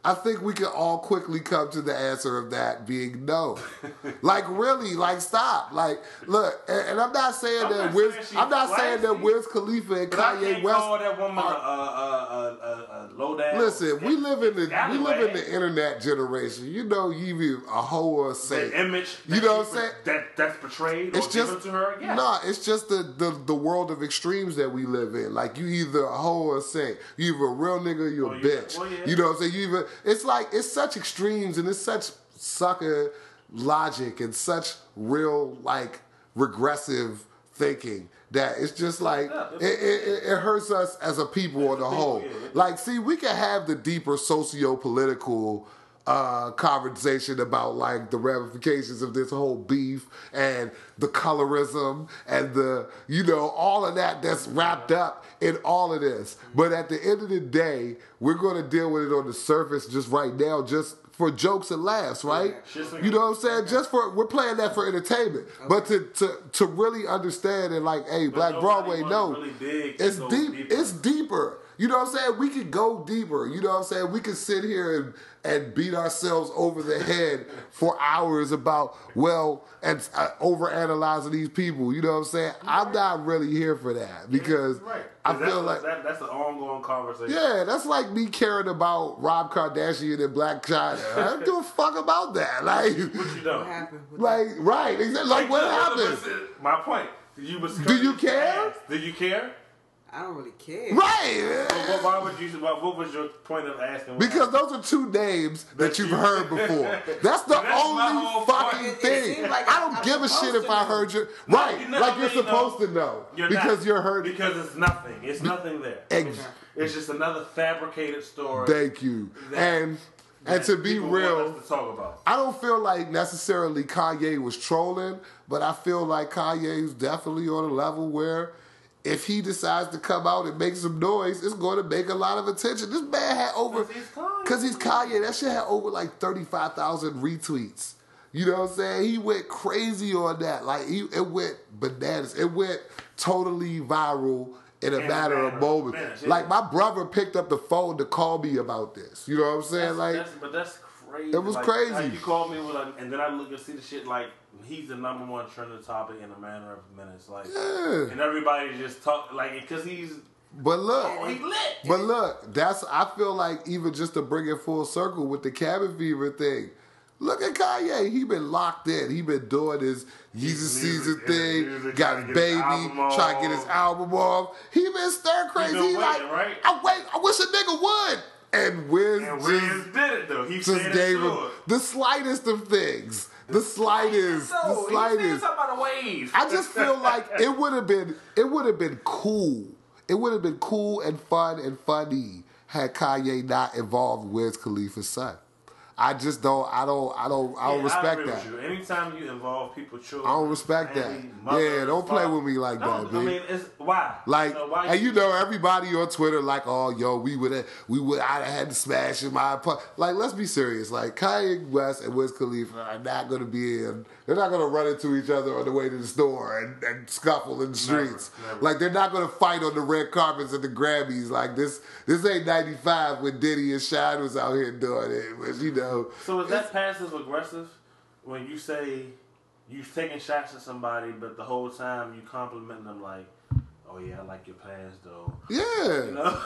I think we can all quickly come to the answer of that being no. like really, like stop. Like look, and, and I'm not saying I'm that not Wiz. saying I'm not saying that classy. Wiz Khalifa and Kanye West. call that woman are- low down. Listen, we live in the we live in the internet generation. You know, you be a whole or a saint. the image. You know what I'm saying? That that's portrayed It's or just given to her. Yeah. nah. It's just the, the the world of extremes that we live in. Like you either a hoe or a saint. You either a real nigga, you're a Oh, yeah. bitch. Well, yeah. You know what I'm saying? You even it's like it's such extremes and it's such sucker logic and such real like regressive thinking that it's just like Yeah, it, it, it- it hurts us as a people on the whole. Like, see, we can have the deeper socio-political uh, conversation about like the ramifications of this whole beef and the colorism and the you know all of that that's wrapped up in all of this. But at the end of the day, we're going to deal with it on the surface just right now, just for jokes and laughs, right? Just like- You know what I'm saying? Just for we're playing that for entertainment, but to to to really understand and like, hey, Black Broadway, no, really it's deep. deeper. It's deeper. You know what I'm saying? We could go deeper. You know what I'm saying? We could sit here and, and beat ourselves over the head for hours about, well, and uh, over analyzing these people. You know what I'm saying? I'm not really here for that because right. I 'Cause that's feel a- like. that, that's an ongoing conversation. Yeah, that's like me caring about Rob Kardashian and Blac Chyna. I don't give a fuck about that. Like, What you know? What happened? with like right? Exactly. Like, what happened? My point. You was Do you care? Do you care? That? I don't really care. Right. But what, why would you? What, what was your point of asking? Because those are two names that That you've you- heard before. That's the That's only fucking. It- it thing. seems like I don't I'm give a shit if to I heard you. No, right, you know, like you're mean, no, supposed to know You're because not. you're hurt. Because it's nothing. It's nothing there. Ex- It's just another fabricated story. Thank you. And and to be real, to talk about. I don't feel like necessarily Kanye was trolling, but I feel like Kanye's definitely on a level where if he decides to come out and make some noise, it's going to make a lot of attention. This man had over 'Cause he's Kanye. because he's Kanye. That shit had over like thirty five thousand retweets. You know what I'm saying? He went crazy on that. Like he, it went bananas. It went totally viral in a In matter of matter of moments. minutes, yeah. Like my brother picked up the phone to call me about this. You know what I'm saying? That's, like that's, but that's crazy. It was Like, crazy. how you called me with like, and then I look and see the shit like he's the number one trending topic in a matter of minutes. Like, Yeah. and everybody just talk like because he's But look, oh, he lit. But look, that's I feel like even just to bring it full circle with the cabin fever thing. Look at Kanye. He been locked in. He been doing his Yeezy Season thing. music, got his baby, trying to get his album off. He been stir crazy. He like, right? I wait. I wish a nigga would. And Wiz And just, did it though. He just gave it him the slightest of things. The slightest. So, the slightest. something about a wave. I just feel like it would have been it would have been cool. It would have been cool and fun and funny had Kanye not involved Wiz Khalifa's son. I just don't I don't I don't I don't Yeah, respect agree that. You. Anytime you involve people, children, I don't respect that. mother, Yeah, don't play with me like No, that, I B. mean, it's why. Like, you know, why and you know, everybody on Twitter like, oh, yo, we would have, we would, I'd have had to smash in my apartment. Like, let's be serious. Like, Kanye West and Wiz Khalifa are not going to be in, they're not going to run into each other on the way to the store and, and scuffle in the streets. never. Like, they're not going to fight on the red carpets at the Grammys. Like, this, this ain't 95 when Diddy and Shyne was out here doing it. But, you know, So is that passive aggressive when you say you're taking shots at somebody, but the whole time you complimenting them like, "Oh yeah, I like your pants though." yeah. You know?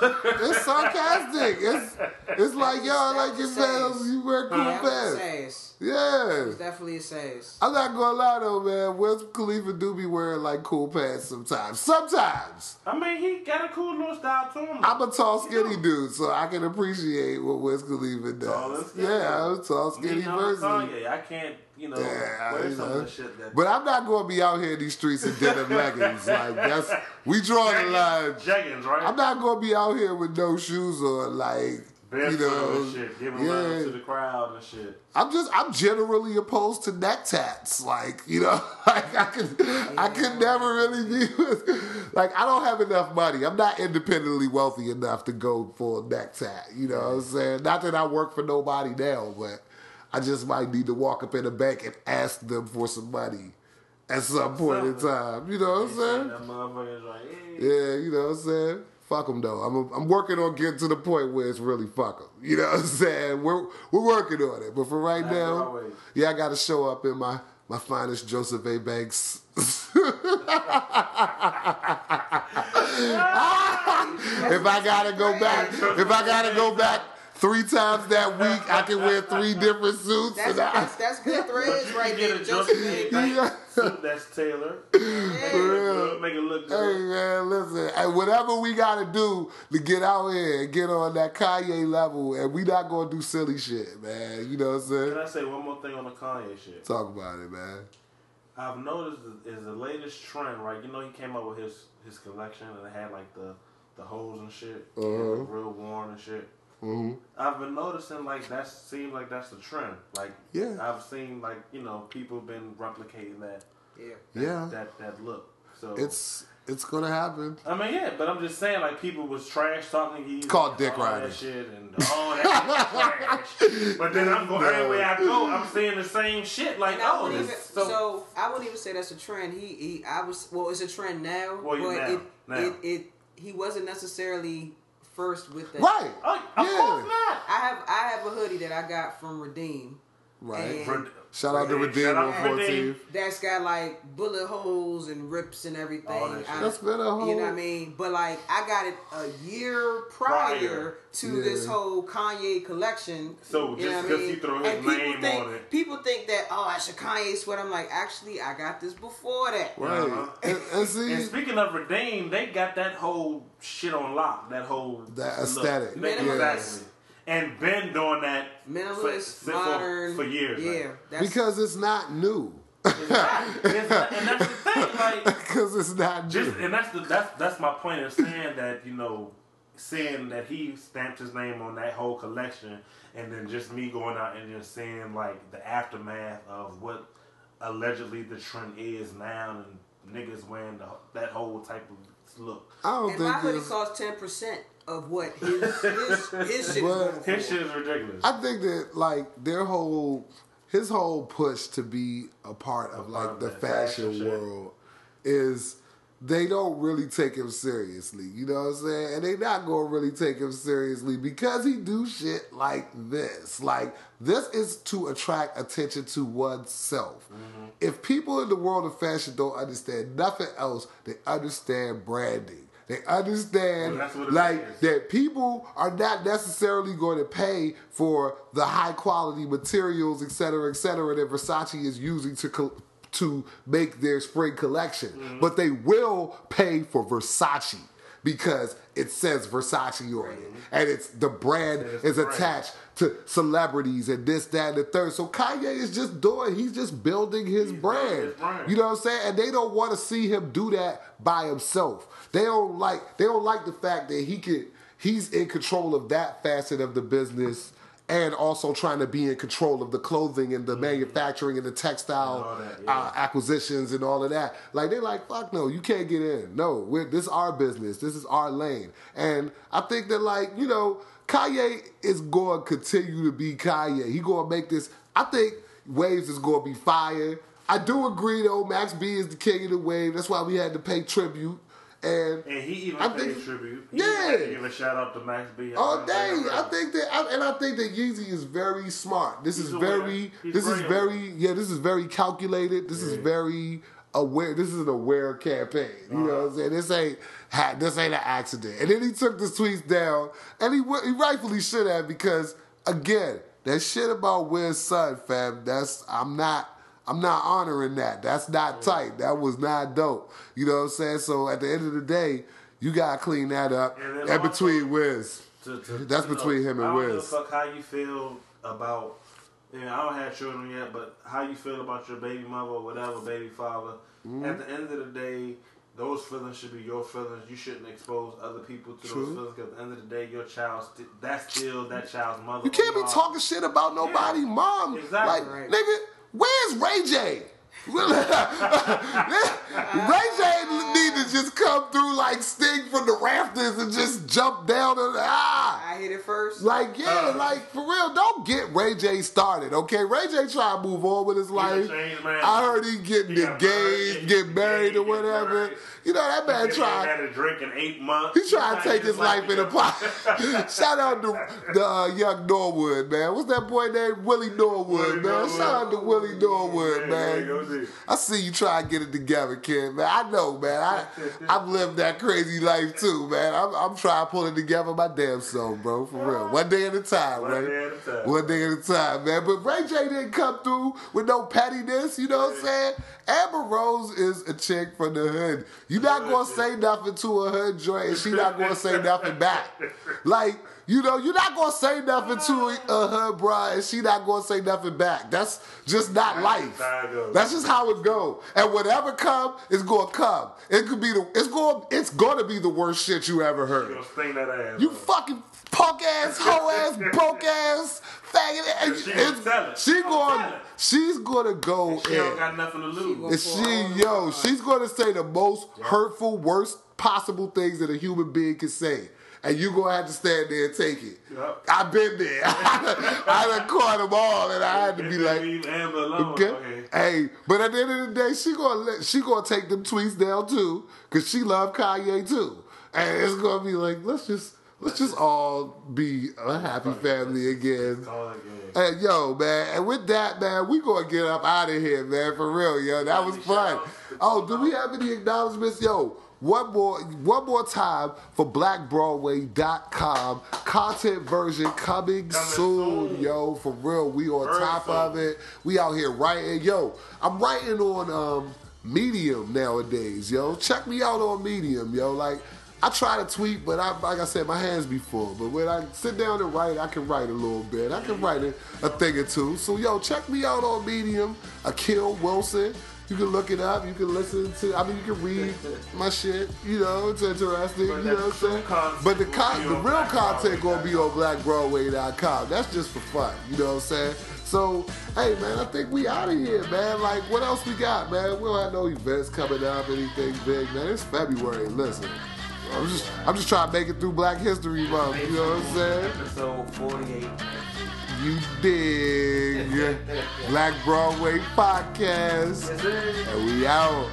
It's sarcastic. It's it's like yo, I like your pants. You wear cool That was pants. sass. Yeah. It's definitely a sass. I'm not gonna lie though, man. Wiz Khalifa do be wearing like cool pants sometimes. Sometimes. I mean, he got a cool little style to him. I'm a tall, skinny You know. dude, so I can appreciate what Wiz Khalifa Tall and does. skinny. Yeah, I'm a tall, skinny I'm person. Kanye. I can't you know, Yeah, wear some know. of the shit that. But I'm not going to be out here in these streets in denim leggings. Like that's we draw the line. Jeggings, right? I'm not going to be out here with no shoes on. Like Barefoot you know, and shit, giving yeah. love to the crowd and shit. I'm just I'm generally opposed to neck tats. Like, you know, like I could I could never really be with like I don't have enough money. I'm not independently wealthy enough to go for a neck tat. You know what I'm saying? Not that I work for nobody now, but I just might need to walk up in the bank and ask them for some money at some point in time. You know what I'm saying? Yeah. You know what I'm saying? Fuck them though. I'm I'm working on getting to the point where it's really fuck them. You know what I'm saying? We're we're working on it, but for right now, always. yeah, I got to show up in my my finest Joseph A. Banks. if I gotta go back, if I gotta go back three times that week, I can wear three different suits. That's, and I, that's, that's good threads right can get there, a Joseph. Joseph A. A. Yeah. Suit that's tailored. Make it For look real. good. Make it look Hey man, listen. Hey, whatever we gotta do to get out here and get on that Kanye level, and we not gonna do silly shit, man. You know what I'm saying? Can saying? I say one more thing on the Kanye shit? Talk about it, man. I've noticed is the latest trend, right? You know, he came up with his his collection and it had like the the holes and shit, It Uh-huh. looked real worn and shit. Hmm I've been noticing like that seems like that's the trend. Like Yeah. I've seen like you know people been replicating that Yeah. that, Yeah. that that look. So It's it's gonna happen. I mean, yeah, but I'm just saying, like, people was trash talking Yeezy. called and dick all riding. That shit and all that trash. But then I'm going, No. everywhere I go, I'm seeing the same shit. Like, And I oh, even, so, so, I wouldn't even say that's a trend. He, he I was well, it's a trend now, Well, but now, it, now. it it he wasn't necessarily first with that. Right. oh, of Yeah. course not. I have I have a hoodie that I got from Redeem. Right. And- Red- Shout out to Redeem, Redeem shout on out to Redeem. 14th. That's got like bullet holes and rips and everything. All that shit. I- That's been a whole. You know what I mean? But like I got it a year prior, Prior. to Yeah. this whole Kanye collection. So You just know what I because mean? he threw his And people name think, on it. People think that oh that's a Kanye sweat. I'm like actually I got this before that. Right. Uh-huh. And, and see, And speaking of Redeem, they got that whole shit on lock. That whole That aesthetic. They- Minimalist. Exactly. And been doing that Minimalist, for, for- modern, for years. Yeah, like. that's, because it's not new. It's not- it's not- and that's the thing, like. Because it's not new. Just and that's the that's that's my point in saying that you know, seeing that he stamped his name on that whole collection, and then just me going out and just seeing like the aftermath of what allegedly the trend is now, and niggas wearing the, that whole type of look. I don't and my think hoodie costs ten percent of what his his, his shit is But- going. His shit is ridiculous. I think that like their whole his whole push to be a part of like of the fashion fashion world is they don't really take him seriously. You know what I'm saying? And they not gonna really take him seriously because he do shit like this. Like this is to attract attention to oneself. Mm-hmm. If people in the world of fashion don't understand nothing else, they understand branding. They understand Well, it like is. that people are not necessarily going to pay for the high quality materials, et cetera, et cetera, that Versace is using to co- to make their spring collection, Mm-hmm. but they will pay for Versace because it says Versace on it, and it's the brand It's is brand. attached to celebrities and this, that, and the third. So Kanye is just doing, he's just building his brand. his brand. You know what I'm saying? And they don't want to see him do that by himself. They don't like they don't like the fact that he could he's in control of that facet of the business and also trying to be in control of the clothing and the manufacturing and the textile Mm-hmm. And that, yeah. uh, acquisitions and all of that. Like they're like, fuck no, you can't get in. No, we're, this is our business. This is our lane. And I think that like you know, Kanye is going to continue to be Kanye. He going to make this. I think Waves is going to be fire. I do agree though. Max B is the king of the wave. That's why we had to pay tribute. And and he even I paid think- tribute. He Yeah. give a shout out to Max B. all day, I think that, I, and I think that Yeezy is very smart. This He's is very, this is very yeah, this is very calculated. This is very aware. This is an aware campaign. You know uh-huh. what I'm saying? This ain't, this ain't an accident. And then he took the tweets down, and he he rightfully should have because again, that shit about Wiz son, fam. That's I'm not. I'm not honoring that. That's not tight. That was not dope. You know what I'm saying? So at the end of the day, you gotta clean that up. And between Wiz. To, to, That's you know, between him and I don't Wiz. fuck how you feel about Yeah, I don't have children yet, but how you feel about your baby mother or whatever, baby father, Mm-hmm. at the end of the day, those feelings should be your feelings. You shouldn't expose other people to True. those feelings because at the end of the day, your child, st- that's still that child's mother. You can't be mom. talking shit about nobody, mom. Exactly. Like, Right. nigga, where's Ray J? Ray J need to just come through like Sting from the rafters and just jump down and ah. I hit it first. Like yeah, Uh. like for real, don't get Ray J started, okay? Ray J trying to move on with his life. changed. I heard he getting He got engaged, married, get married or whatever. married. You know that man He trying. had a drink in eight months. He trying to take his life in a pot. Shout out to the uh, young Norwood, man. What's that boy named Willie Norwood, Willie man? Norwood. Shout out to Willie Norwood, Yeah, man. yeah. I see you try to get it together, kid, man. I know, man. I I've lived that crazy life too, man. I'm, I'm trying to pull it together my damn self, bro. For real, one day at a time, One man. day at a time. One day at a time, man. But Ray J didn't come through with no pettiness. You know what I'm saying? Amber Rose is a chick from the hood. you not gonna say nothing to a hood joint, and she not gonna say nothing back. Like. You know, you're not gonna say nothing to a hood bride, and she not gonna say nothing back. That's just not life. how it goes. That's just how it go. And whatever come, it's gonna come. It could be the. It's going. It's gonna be the worst shit you ever heard. You gonna sting that ass. You fucking punk ass, hoe ass, broke ass, faggot. And She it's- gonna she She gonna going. tell it. She's gonna go in. She don't got nothing to lose. And she, yo, she's gonna say the most hurtful, worst possible things that a human being can say. And you gonna have to stand there and take it. Yup. I've been there. I done caught them all, and I had to be like, leave Amber alone. Okay. Okay. Hey, but at the end of the day, she gonna let, she gonna take them tweets down too, cause she love Kanye too, and it's gonna be like let's just let's just all be a happy family again. Call it good. Hey, yo, man, and with that, man, we gonna get up out of here, man, for real, yo. That was fun. Oh, do we have any acknowledgments, yo? One more, one more time for BlackBroadway.com content version coming, soon, soon. yo. For real, we on Very top soon. of it. We out here writing, yo. I'm writing on um Medium nowadays, yo. Check me out on Medium, yo. Like. I try to tweet, but I, like I said, my hands be full. But when I sit down and write, I can write a little bit. I can write a, a thing or two. So, yo, check me out on Medium, Akil Wilson. You can look it up. You can listen to. I mean, you can read my shit. You know, it's interesting. But you know what I'm saying? But the con- the real content gonna be on BlackBroadway.com. BlackBroadway.com. That's just for fun. You know what I'm saying? So, hey man, I think we out of here, man. Like, what else we got, man? We don't have no events coming up, anything big, man. It's February. Listen, I'm just, I'm just trying to make it through Black History Month. You know what I'm saying? Episode 48. You dig? Black Broadway podcast, Yes, and we out.